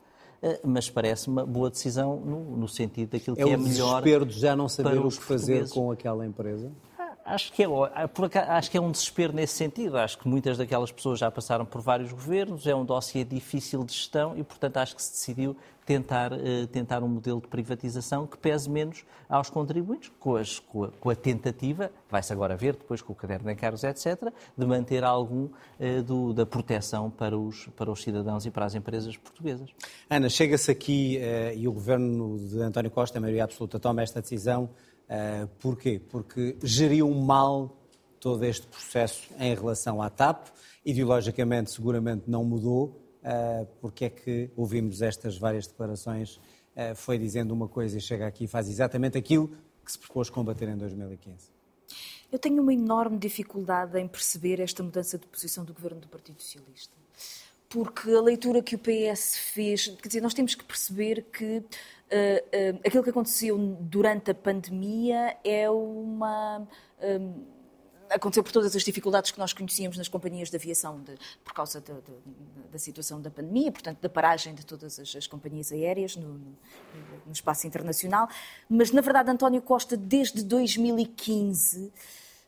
eh, mas parece uma boa decisão no, no sentido daquilo é que é melhor. É o desespero de já não saber o que fazer com aquela empresa? Ah, acho que, é, acho que é um desespero nesse sentido. Acho que muitas daquelas pessoas já passaram por vários governos, é um dossiê difícil de gestão e, portanto, acho que se decidiu tentar, uh, tentar um modelo de privatização que pese menos aos contribuintes, com, as, com, a, com a, tentativa, vai-se agora ver depois com o caderno de encargos, etc., de manter algum uh, do, da proteção para os, para os cidadãos e para as empresas portuguesas. Ana, chega-se aqui uh, e o governo de António Costa, a maioria absoluta, toma esta decisão. Uh, porquê? Porque geriu mal todo este processo em relação à TAP. Ideologicamente, seguramente não mudou, uh, porque é que ouvimos estas várias declarações, uh, foi dizendo uma coisa e chega aqui e faz exatamente aquilo que se propôs combater em 2015? Eu tenho uma enorme dificuldade em perceber esta mudança de posição do governo do Partido Socialista. Porque a leitura que o PS fez, quer dizer, nós temos que perceber que uh, aquilo que aconteceu durante a pandemia é uma aconteceu por todas as dificuldades que nós conhecíamos nas companhias de aviação de, por causa de, de, da situação da pandemia, portanto, da paragem de todas as, as companhias aéreas no, no, no, espaço internacional. Mas, na verdade, António Costa, desde 2015,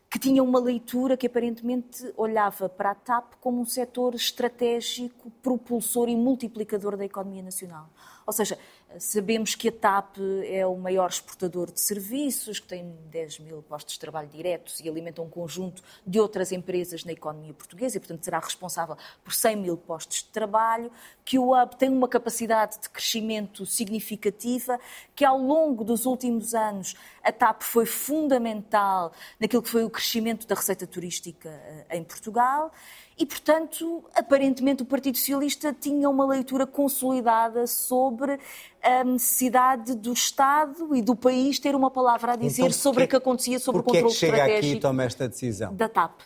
que tinha uma leitura que aparentemente olhava para a TAP como um setor estratégico, propulsor e multiplicador da economia nacional. Ou seja, sabemos que a TAP é o maior exportador de serviços, que tem 10 mil postos de trabalho diretos e alimenta um conjunto de outras empresas na economia portuguesa e, portanto, será responsável por 100 mil postos de trabalho, que o Hub tem uma capacidade de crescimento significativa, que ao longo dos últimos anos a TAP foi fundamental naquilo que foi o crescimento da receita turística eh, em Portugal. E, portanto, aparentemente o Partido Socialista tinha uma leitura consolidada sobre a necessidade do Estado e do país ter uma palavra a dizer então, sobre o que acontecia sobre o controle é que chega estratégico aqui e toma esta decisão? da TAP.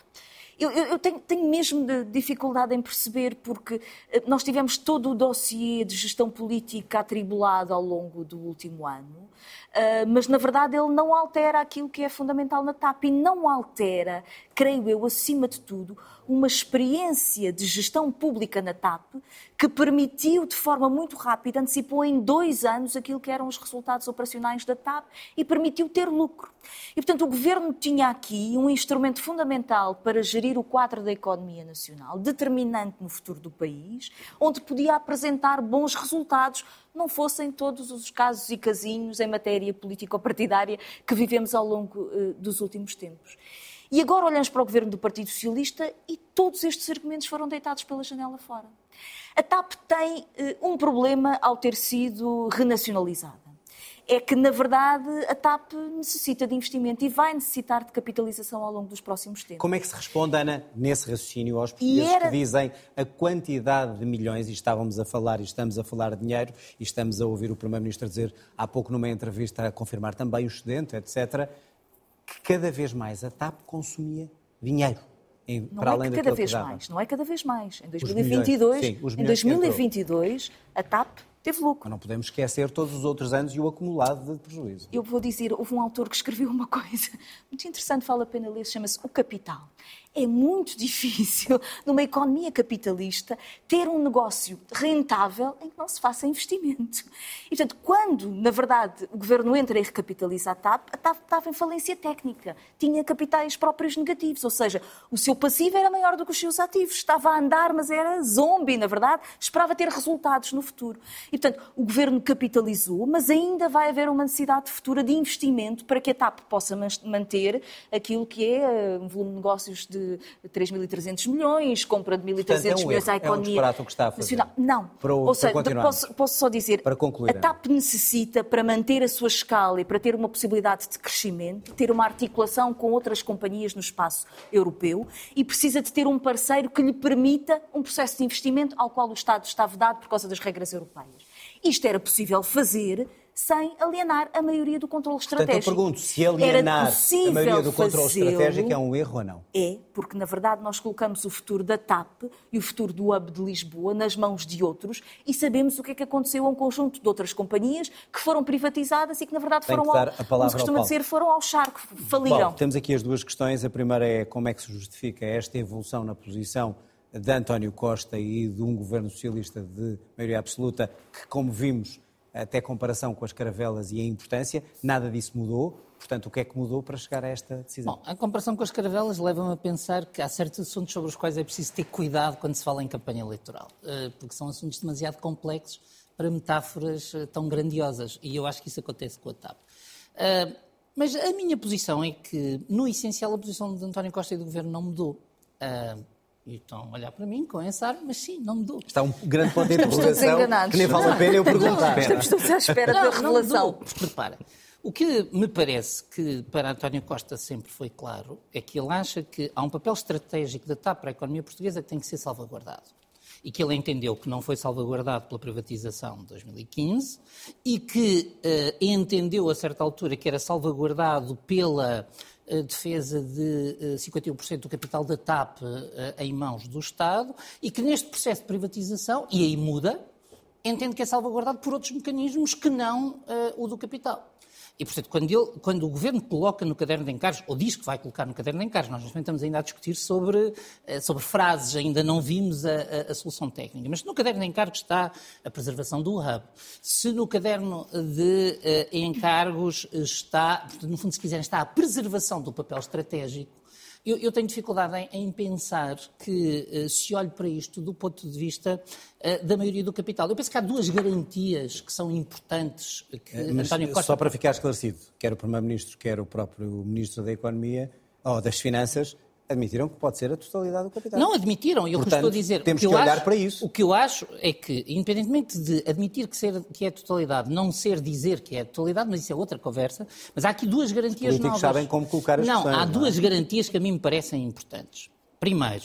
Eu, eu, tenho, tenho, mesmo dificuldade em perceber, porque eh, nós tivemos todo o dossiê de gestão política atribulado ao longo do último ano, uh, mas na verdade ele não altera aquilo que é fundamental na TAP e não altera, creio eu, acima de tudo, uma experiência de gestão pública na TAP que permitiu, de forma muito rápida, antecipou em dois anos aquilo que eram os resultados operacionais da TAP e permitiu ter lucro. E, portanto, o governo tinha aqui um instrumento fundamental para gerir o quadro da economia nacional, determinante no futuro do país, onde podia apresentar bons resultados, não fossem todos os casos e casinhos em matéria político-partidária que vivemos ao longo uh, dos últimos tempos. E agora olhamos para o governo do Partido Socialista e todos estes argumentos foram deitados pela janela fora. A TAP tem uh, um problema ao ter sido renacionalizada é que, na verdade, a TAP necessita de investimento e vai necessitar de capitalização ao longo dos próximos tempos. Como é que se responde, Ana, nesse raciocínio aos portugueses era... que dizem a quantidade de milhões, e estávamos a falar, e estamos a falar de dinheiro, e estamos a ouvir o Primeiro-Ministro dizer há pouco numa entrevista a confirmar também o excedente, etc., que cada vez mais a TAP consumia dinheiro. Em, não para é além cada vez mais, não é cada vez mais. Em 2022, milhões, sim, em 2022 a TAP teve lucro. Mas não podemos esquecer todos os outros anos e o acumulado de prejuízo. Eu vou dizer, houve um autor que escreveu uma [LAUGHS] coisa muito interessante, vale a pena ler, chama-se O Capital é muito [LAUGHS] difícil, numa economia capitalista, ter um negócio rentável em que não se faça investimento. E, portanto, quando, na verdade, o governo entra e recapitaliza a TAP, a TAP estava em falência técnica, tinha capitais próprios negativos, ou seja, o seu passivo era maior do que os seus ativos, estava a andar, mas era zombie, na verdade, esperava ter resultados no futuro. E, portanto, o governo capitalizou, mas ainda vai haver uma necessidade futura de investimento para que a TAP possa manter aquilo que é eh, um volume de negócios de de 3.300 milhões, compra de 1.300 é um milhões à economia é um que está a fazer. nacional. Não. Para o, Ou seja, posso, posso, só dizer, para concluir, a TAP necessita, para manter a sua escala e para ter uma possibilidade de crescimento, ter uma articulação com outras companhias no espaço europeu e precisa de ter um parceiro que lhe permita um processo de investimento ao qual o Estado está vedado por causa das regras europeias. Isto era possível fazer sem alienar a maioria do controle estratégico. Portanto, eu pergunto, se alienar a maioria do controle estratégico é um erro ou não? É, porque na verdade nós colocamos o futuro da TAP e o futuro do Hub de Lisboa nas mãos de outros e sabemos o que é que aconteceu a um conjunto de outras companhias que foram privatizadas e que na verdade Tem foram ao, como se costuma dizer, foram ao charco, faliram. Temos aqui as duas questões. A primeira é como é que se justifica esta evolução na posição de António Costa e de um governo socialista de maioria absoluta que, como vimos, até comparação com as caravelas e a importância, nada disso mudou. Portanto, o que é que mudou para chegar a esta decisão? Bom, a comparação com as caravelas leva-me a pensar que há certos assuntos sobre os quais é preciso ter cuidado quando se fala em campanha eleitoral, eh, porque são assuntos demasiado complexos para metáforas eh, tão grandiosas, e eu acho que isso acontece com a TAP. Eh, mas a minha posição é que, no essencial, a posição de António Costa e do Governo não mudou. E estão a olhar para mim com esse ar, mas sim, não mudou. Está um grande ponto de interrogação que nem vale a pena eu perguntar. Estamos todos à espera não, da revelação. Não porque, repara, o que me parece que para António Costa sempre foi claro é que ele acha que há um papel estratégico da TAP para a economia portuguesa que tem que ser salvaguardado. E que ele entendeu que não foi salvaguardado pela privatização de 2015 e que uh, entendeu a certa altura que era salvaguardado pela defesa de 51% eh, do capital da TAP eh, em mãos do Estado e que neste processo de privatização, e aí muda, entende que é salvaguardado por outros mecanismos que não uh, o do capital. E, portanto, quando, ele, quando, o Governo coloca no caderno de encargos, ou diz que vai colocar no caderno de encargos, nós estamos ainda a discutir sobre, eh, sobre frases, ainda não vimos a, a, a, solução técnica, mas no caderno de encargos está a preservação do hub. Se no caderno de uh, encargos está, no fundo, se quiserem, está a preservação do papel estratégico, eu, eu tenho dificuldade em, em pensar que uh, se olhe para isto do ponto de vista uh, da maioria do capital. Eu penso que há duas garantias que são importantes que uh, Mas, António Costa... Só para ficar esclarecido, quer o Primeiro-Ministro, quer o próprio Ministro da Economia, ou das Finanças, admitiram que pode ser a totalidade do capital. Não admitiram, e eu estou a dizer. Temos que, que olhar acho, para isso. O que eu acho é que, independentemente de admitir que, ser, que é a totalidade, não ser dizer que é a totalidade, mas isso é outra conversa, mas há aqui duas garantias Os novas. sabem como colocar as Não, questões, há não duas é? garantias que a mim me parecem importantes. Primeiro,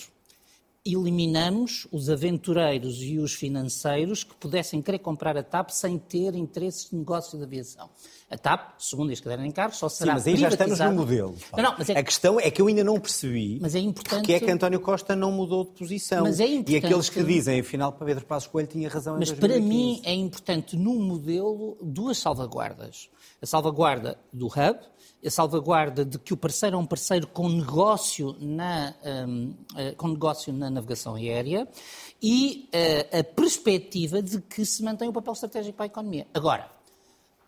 eliminamos os aventureiros e os financeiros que pudessem querer comprar a TAP sem ter interesses de negócio de aviação. A TAP, segundo este caderno de encargos, só será Sim, mas aí já estamos no modelo. Não, não, é... A questão é que eu ainda não percebi mas é importante... porque é que António Costa não mudou de posição. Mas é importante... E aqueles que dizem, afinal, para Pedro Passos Coelho tinha razão em Mas para mim é importante no modelo duas salvaguardas. A salvaguarda do hub, a salvaguarda de que o parceiro é um parceiro com negócio na, um, uh, com negócio na navegação aérea e uh, a perspectiva de que se mantém o papel estratégico para a economia. Agora,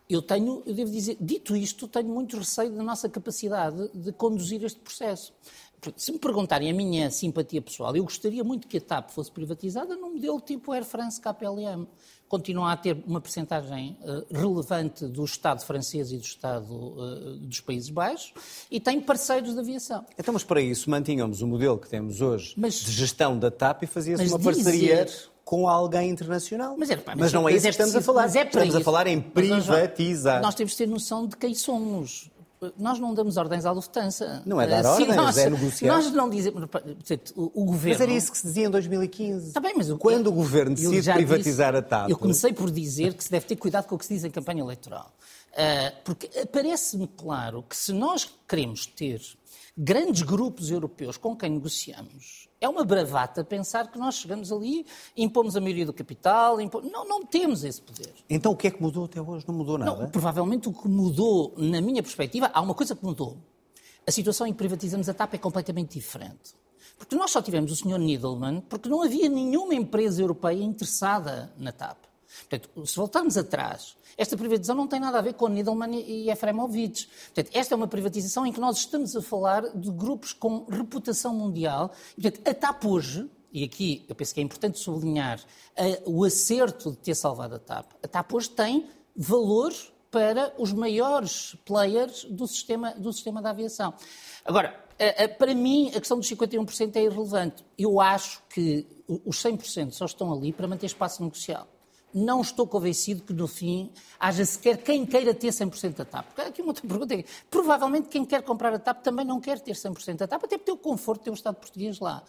Eu tenho, eu devo dizer, dito isto, tenho muito receio da nossa capacidade de conduzir este processo. Se me perguntarem a minha simpatia pessoal, eu gostaria muito que a TAP fosse privatizada num modelo tipo Air France KPLM. Continua a ter uma percentagem uh, relevante do Estado francês e do Estado uh, dos Países Baixos e tem parceiros de aviação. Então, mas para isso mantínhamos o modelo que temos hoje mas, de gestão da TAP e fazia-se uma dizer... parceria com alguém internacional. Mas, é, mas, mas não é isso que estamos a falar. É estamos isso. a falar em privatizar. Nós temos de ter noção de quem somos nós não damos ordens à Lufthansa. Não é dar uh, ordens, nós, é negociar. Nós não dizemos. O, o, governo. Mas era isso que se dizia em 2015. Está bem, mas o, Quando o governo decide privatizar disse, a TAP. Eu comecei por dizer que se deve ter cuidado com o que se diz em campanha eleitoral. Uh, porque parece-me claro que se nós queremos ter grandes grupos europeus com quem negociamos, é uma bravata pensar que nós chegamos ali, impomos a maioria do capital, impomos... não, não temos esse poder. Então o que é que mudou até hoje? Não mudou nada? Não, provavelmente o que mudou, na minha perspectiva, há uma coisa que mudou. A situação em que privatizamos a TAP é completamente diferente. Porque nós só tivemos o Sr. Niedelman porque não havia nenhuma empresa europeia interessada na TAP. Portanto, se voltarmos atrás, esta privatização não tem nada a ver com Niedelman e Efremovich. Portanto, esta é uma privatização em que nós estamos a falar de grupos com reputação mundial. Portanto, a TAP hoje, e aqui eu penso que é importante sublinhar o acerto de ter salvado a TAP, a TAP hoje tem valor para os maiores players do sistema, do sistema da aviação. Agora, para mim, a questão dos 51% é irrelevante. Eu acho que os 100% só estão ali para manter espaço negocial não estou convencido que no fim haja sequer quem queira ter 100% da TAP. Porque aqui uma outra pergunta é, provavelmente quem quer comprar a TAP também não quer ter 100% da TAP, até por ter o conforto de ter o Estado português lá.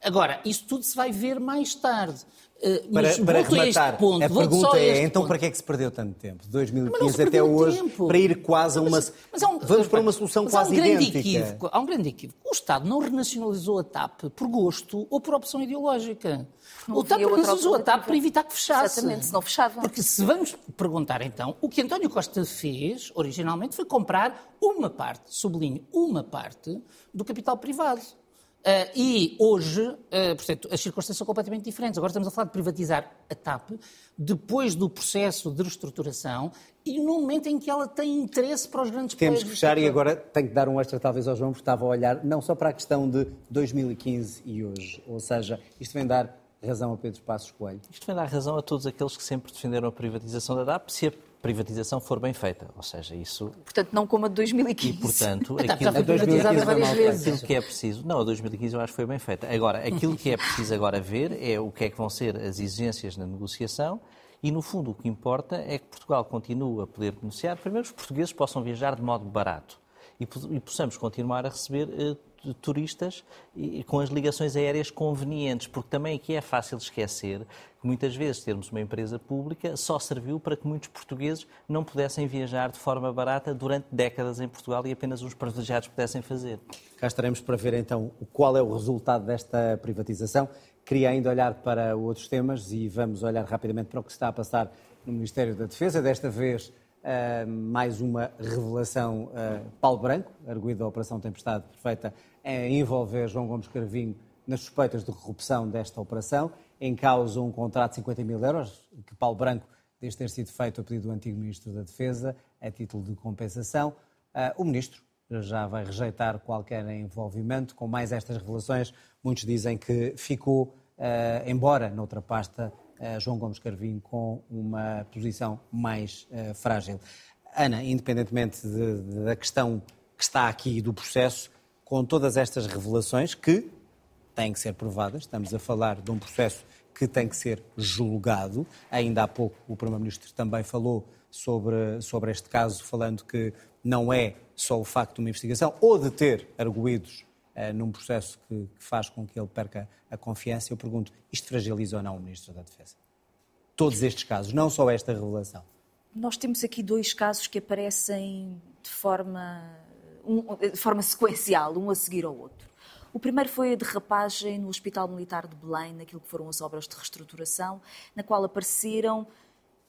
Agora, isso tudo se vai ver mais tarde. Uh, para, para rematar, a, ponto, a pergunta é, então ponto. para que é que se perdeu tanto tempo? De 2015 até hoje, tempo. para ir quase a uma... Mas, mas um, vamos para uma solução quase há um idêntica. Equívoco, há um grande equívoco. O Estado não renacionalizou a TAP por gosto ou por opção ideológica. Não o TAP renacionalizou a TAP para evitar que fechasse. Exatamente, se não fechava. Porque se vamos perguntar então, o que António Costa fez, originalmente, foi comprar uma parte, sublinho, uma parte do capital privado. Uh, e hoje, uh, portanto, as circunstâncias são completamente diferentes. Agora estamos a falar de privatizar a TAP depois do processo de reestruturação e no momento em que ela tem interesse para os grandes Temos que fechar e agora tenho que dar um extra talvez ao João, porque estava a olhar não só para a questão de 2015 e hoje, ou seja, isto vem dar razão a Pedro Passos Coelho. Isto vem dar razão a todos aqueles que sempre defenderam a privatização da TAP, se a privatização for bem feita. Ou seja, isso. Portanto, não como a de 2015. E, portanto, [LAUGHS] aquilo, já foi privatizada várias vezes. Aquilo que é preciso. Não, a 2015 eu acho que foi bem feita. Agora, aquilo que é preciso agora ver é o que é que vão ser as exigências na negociação. E, no fundo, o que importa é que Portugal continue a poder negociar. Primeiro, os portugueses possam viajar de modo barato e, e possamos continuar a receber uh, turistas e, com as ligações aéreas convenientes, porque também aqui é fácil esquecer que muitas vezes termos uma empresa pública só serviu para que muitos portugueses não pudessem viajar de forma barata durante décadas em Portugal e apenas os privilegiados pudessem fazer. Cá estaremos para ver então qual é o resultado desta privatização. Queria ainda olhar para outros temas e vamos olhar rapidamente para o que está a passar no Ministério da Defesa. Desta vez, Uh, mais uma revelação uh, Paulo Branco, arguído da Operação Tempestade Perfeita, a envolver João Gomes Carvinho nas suspeitas de corrupção desta operação. Em causa um contrato de 50 mil euros, que Paulo Branco desde ter sido feito a pedido do antigo Ministro da Defesa, a título de compensação. Uh, o Ministro já vai rejeitar qualquer envolvimento com mais estas revelações. Muitos dizem que ficou, uh, embora noutra pasta, uh, João Gomes Carvinho com uma posição mais frágil. Ana, independentemente de, de, da questão que está aqui do processo, com todas estas revelações que têm que ser provadas. Estamos a falar de um processo que tem que ser julgado. Ainda há pouco o Primeiro-Ministro também falou sobre, sobre este caso, falando que não é só o facto de uma investigação ou de ter arguídos uh, num processo que, que, faz com que ele perca a confiança. Eu pergunto, isto fragiliza ou não o Ministro da Defesa? Todos estes casos, não só esta revelação. Nós temos aqui dois casos que aparecem de forma um, de forma sequencial, um a seguir ao outro. O primeiro foi a derrapagem no Hospital Militar de Belém, naquilo que foram as obras de reestruturação, na qual apareceram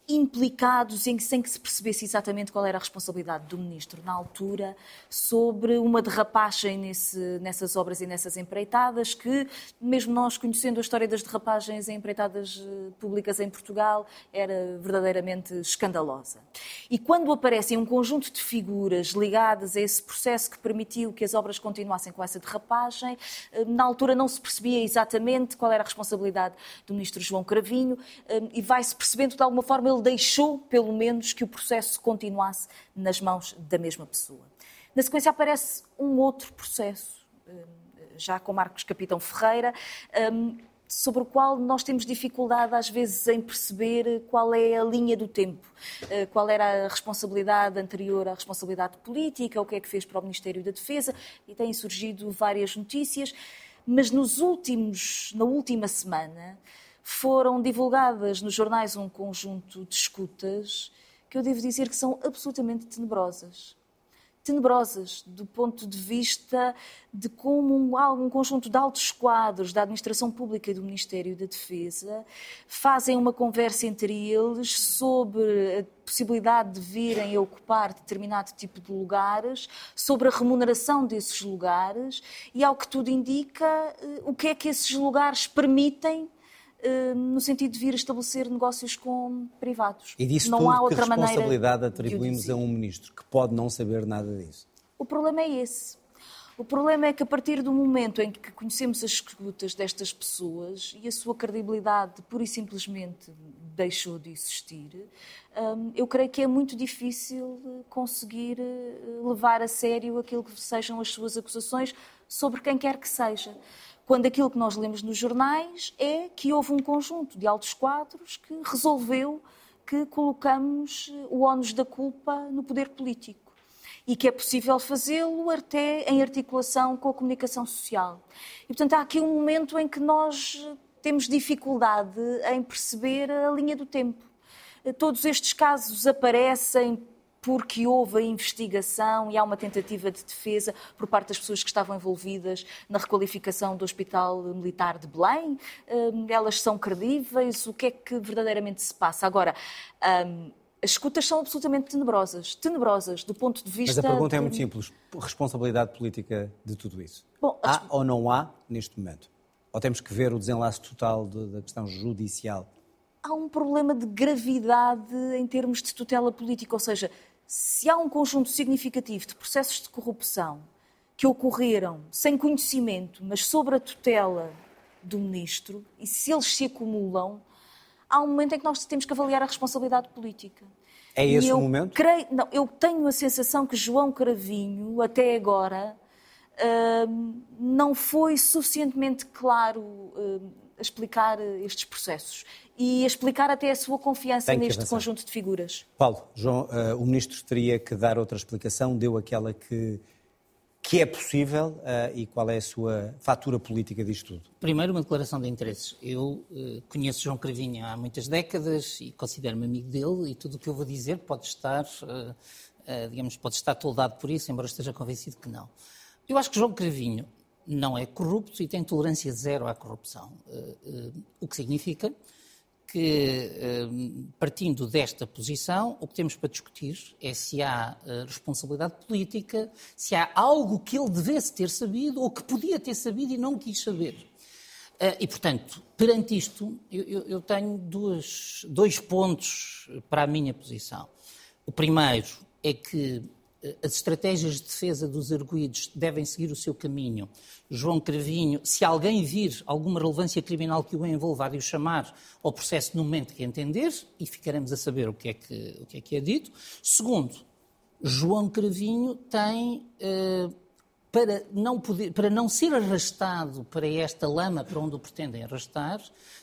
implicados em, sem que se percebesse exatamente qual era a responsabilidade do ministro na altura sobre uma derrapagem nesse, nessas obras e nessas empreitadas que, mesmo nós conhecendo a história das derrapagens em empreitadas eh, públicas em Portugal, era verdadeiramente escandalosa. E quando aparecem um conjunto de figuras ligadas a esse processo que permitiu que as obras continuassem com essa derrapagem, eh, na altura não se percebia exatamente qual era a responsabilidade do ministro João Cravinho eh, e vai-se percebendo de alguma forma ele deixou, pelo menos, que o processo continuasse nas mãos da mesma pessoa. Na sequência aparece um outro processo, hum, já com Marcos Capitão Ferreira, hum, sobre o qual nós temos dificuldade às vezes em perceber qual é a linha do tempo, eh, qual era a responsabilidade anterior à responsabilidade política, o que é que fez para o Ministério da Defesa, e têm surgido várias notícias, mas nos últimos, na última semana foram divulgadas nos jornais um conjunto de escutas que eu devo dizer que são absolutamente tenebrosas. Tenebrosas do ponto de vista de como um, um conjunto de altos quadros da administração pública e do Ministério da Defesa fazem uma conversa entre eles sobre a possibilidade de virem a ocupar determinado tipo de lugares, sobre a remuneração desses lugares e, ao que tudo indica, eh, o que é que esses lugares permitem no sentido de vir estabelecer negócios com privados. E disso não tudo, há outra que responsabilidade atribuímos a um ministro que pode não saber nada disso? O problema é esse. O problema é que a partir do momento em que conhecemos as escutas destas pessoas e a sua credibilidade pura e simplesmente deixou de existir, hum, eu creio que é muito difícil conseguir eh, levar a sério aquilo que sejam as suas acusações sobre quem quer que seja quando aquilo que nós lemos nos jornais é que houve um conjunto de altos quadros que resolveu que colocamos o ónus da culpa no poder político e que é possível fazê-lo até em articulação com a comunicação social. E, portanto, há aqui um momento em que nós temos dificuldade em perceber a linha do tempo. Todos estes casos aparecem porque houve a investigação e há uma tentativa de defesa por parte das pessoas que estavam envolvidas na requalificação do Hospital Militar de Belém. Hum, elas são credíveis? O que é que verdadeiramente se passa? Agora, hum, as escutas são absolutamente tenebrosas, tenebrosas do ponto de vista. Mas a pergunta de... é muito simples: responsabilidade política de tudo isso? Bom, há ou não há neste momento? Ou temos que ver o desenlace total de, da questão judicial? Há um problema de gravidade em termos de tutela política, ou seja, se há um conjunto significativo de processos de corrupção que ocorreram sem conhecimento, mas sob a tutela do ministro, e se eles se acumulam, há um momento em que nós temos que avaliar a responsabilidade política. É esse o momento? Creio, não, eu tenho a sensação que João Cravinho, até agora, uh, não foi suficientemente claro uh, explicar estes processos e explicar até a sua confiança neste conjunto de figuras. Paulo, João, uh, o Ministro teria que dar outra explicação, deu aquela que, que é possível uh, e qual é a sua fatura política disto tudo? Primeiro, uma declaração de interesses. Eu uh, conheço João Cravinho há muitas décadas e considero-me amigo dele e tudo o que eu vou dizer pode estar, digamos, pode estar toldado por isso, embora esteja convencido que não. Eu acho que João Cravinho não é corrupto e tem tolerância zero à corrupção, o que significa que, eh, partindo desta posição, o que temos para discutir é se há eh, responsabilidade política, se há algo que ele devesse ter sabido ou que podia ter sabido e não quis saber. Eh, e, portanto, perante isto, eu, tenho duas, dois pontos para a minha posição. O primeiro é que as estratégias de defesa dos arguídos devem seguir o seu caminho. João Cravinho, se alguém vir alguma relevância criminal que o envolva, de o chamar ao processo no momento que entender e ficaremos a saber o que é que, o que, é, que é dito. Segundo, João Cravinho tem, eh, para, não poder, para não ser arrastado para esta lama para onde o pretendem arrastar,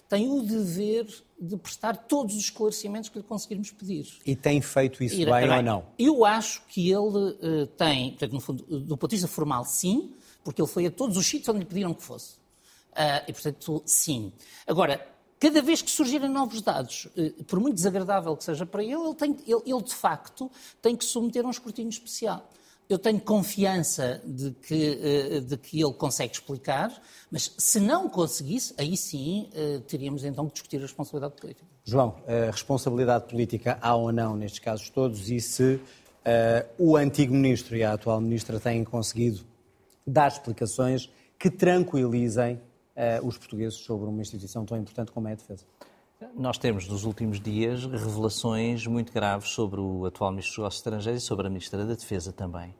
tem o dever de prestar todos os esclarecimentos que lhe conseguirmos pedir. E tem feito isso bem, bem, ou não? Eu acho que ele uh, tem, portanto, no fundo, do ponto de vista formal, sim, porque ele foi a todos os sítios onde lhe pediram que fosse. Uh, e, portanto, sim. Agora, cada vez que surgirem novos dados, uh, por muito desagradável que seja para ele, ele, tem, ele, ele, de facto tem que submeter a um escrutínio especial. Eu tenho confiança de que, eh, de que ele consegue explicar, mas se não conseguisse, aí sim eh, teríamos então que discutir a responsabilidade política. João, a responsabilidade política há ou não nestes casos todos e se uh, o antigo ministro e a atual ministra têm conseguido dar explicações que tranquilizem uh, os portugueses sobre uma instituição tão importante como é a defesa? Nós temos nos últimos dias revelações muito graves sobre o atual Ministro dos Negócios Estrangeiros e sobre a Ministra da Defesa também,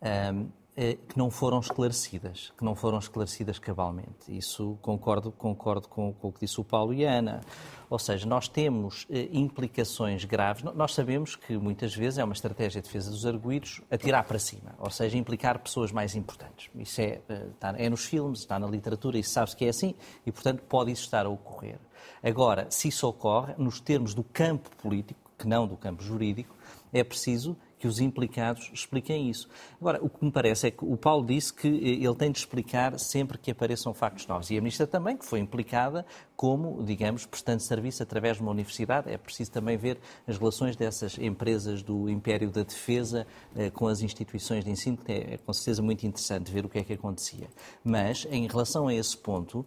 eh, que não foram esclarecidas, que não foram esclarecidas cabalmente. Isso concordo, concordo com, com o que disse o Paulo e a Ana. Ou seja, nós temos eh, implicações graves. Nós sabemos que muitas vezes é uma estratégia de defesa dos arguídos atirar para cima, ou seja, implicar pessoas mais importantes. Isso é, eh, está, é nos filmes, está na literatura, isso sabe-se que é assim e, portanto, pode isso estar a ocorrer. Agora, se isso ocorre, nos termos do campo político, que não do campo jurídico, é preciso que os implicados expliquem isso. Agora, o que me parece é que o Paulo disse que eh, ele tem de explicar sempre que apareçam factos novos. E a Ministra também, que foi implicada como, digamos, prestando serviço através de uma universidade. É preciso também ver as relações dessas empresas do Império da Defesa eh, com as instituições de ensino, que é, é com certeza muito interessante ver o que é que acontecia. Mas, em relação a esse ponto,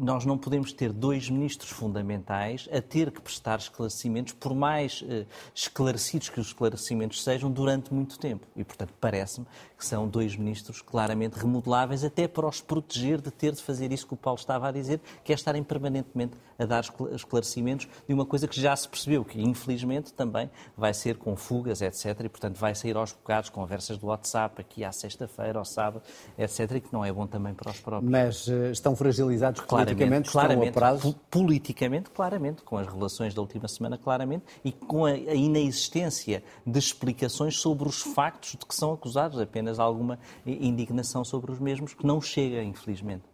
nós não podemos ter dois ministros fundamentais a ter que prestar esclarecimentos, por mais eh, esclarecidos que os esclarecimentos sejam, durante muito tempo. E, portanto, parece-me que são dois ministros claramente remodeláveis, até para os proteger de ter de fazer isso que o Paulo estava a dizer, que é estarem permanentemente a dar esclarecimentos de uma coisa que já se percebeu, que infelizmente também vai ser com fugas, etc. E, portanto, vai sair aos bocados, conversas do WhatsApp aqui à sexta-feira, ao sábado, etc. E que não é bom também para os próprios. Mas uh, estão fragilizados politicamente, claramente, estão Politicamente, claramente, com as relações da última semana, claramente, e com a, a inexistência de explicações sobre os factos de que são acusados, apenas alguma indignação sobre os mesmos, que não chega, infelizmente.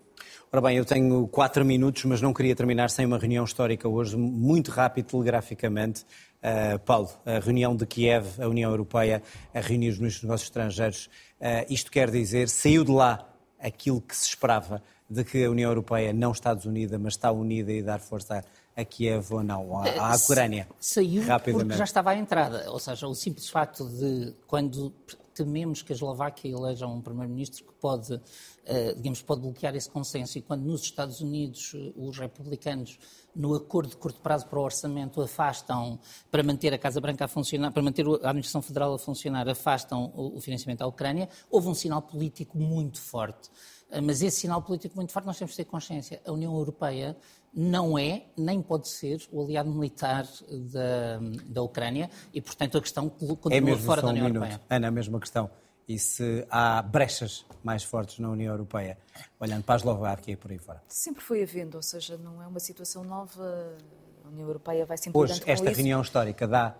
Ora bem, eu tenho quatro minutos, mas não queria terminar sem uma reunião histórica hoje, muito rápido, telegraficamente. Uh, Paulo, a reunião de Kiev, a União Europeia, a reunir os ministros dos negócios estrangeiros, uh, isto quer dizer, saiu de lá aquilo que se esperava de que a União Europeia não está desunida, mas está unida e dar força a, a Kiev ou não, à, à Ucrânia? Saiu porque já estava à entrada, ou seja, o simples facto de, quando tememos que a Eslováquia eleja um primeiro-ministro que pode, eh, digamos, pode bloquear esse consenso e quando nos Estados Unidos eh, os republicanos no acordo de curto prazo para o orçamento afastam para manter a Casa Branca a funcionar, para manter a administração federal a funcionar, afastam o financiamento à Ucrânia, houve um sinal político muito forte. Eh, mas esse sinal político muito forte nós temos de ter consciência. A União Europeia não é, nem pode ser, o aliado militar da, da Ucrânia e, portanto, a questão continua é mesmo fora da União um Europeia. Ana, a mesma questão. E se há brechas mais fortes na União Europeia, olhando para a Eslováquia e por aí fora? Sempre foi havendo, ou seja, não é uma situação nova. A União Europeia vai sempre Hoje, esta reunião histórica dá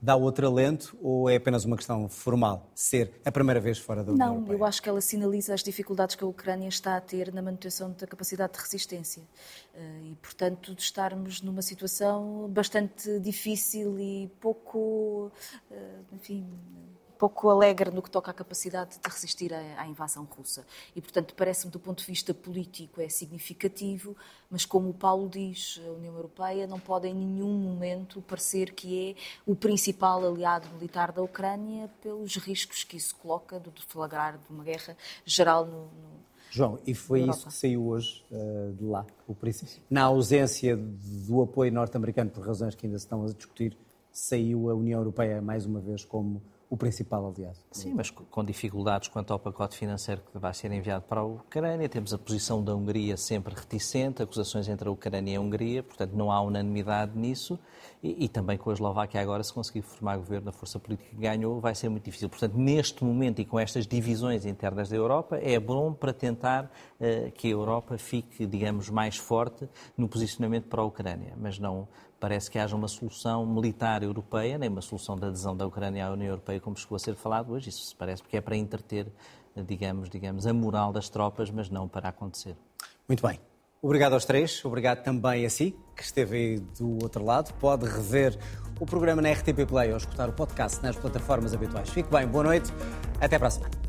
dá outro alento ou é apenas uma questão formal, ser a primeira vez fora da União Não, Europeia? eu acho que ela sinaliza as dificuldades que a Ucrânia está a ter na manutenção da capacidade de resistência eh, e, portanto, de estarmos numa situação bastante difícil e pouco, eh, enfim, pouco alegre no que toca à capacidade de resistir à, à invasão russa. E, portanto, parece-me, do ponto de vista político, é significativo, mas como o Paulo diz, a União Europeia não pode em nenhum momento parecer que é o principal aliado militar da Ucrânia pelos riscos que isso coloca de deflagrar de uma guerra geral no, no João, e foi isso que saiu hoje uh, de lá, o princípio. Na ausência do apoio norte-americano, por razões que ainda se estão a discutir, saiu a União Europeia mais uma vez como o principal aliado. Sim, mas com dificuldades quanto ao pacote financeiro que vai ser enviado para a Ucrânia. Temos a posição da Hungria sempre reticente, acusações entre a Ucrânia e a Hungria, portanto não há unanimidade nisso. E, e também com a Eslováquia agora, se conseguir formar governo, a força política que ganhou, vai ser muito difícil. Portanto, neste momento e com estas divisões internas da Europa, é bom para tentar uh, que a Europa fique, digamos, mais forte no posicionamento para a Ucrânia, mas não parece que haja uma solução militar europeia, nem uma solução da adesão da Ucrânia à União Europeia, como chegou a ser falado hoje. Isso parece porque é para entreter, digamos, digamos, a moral das tropas, mas não para acontecer. Muito bem. Obrigado aos três, obrigado também a si, que esteve aí do outro lado. Pode rever o programa na RTP Play ou escutar o podcast nas plataformas habituais. Fique bem, boa noite, até para a semana.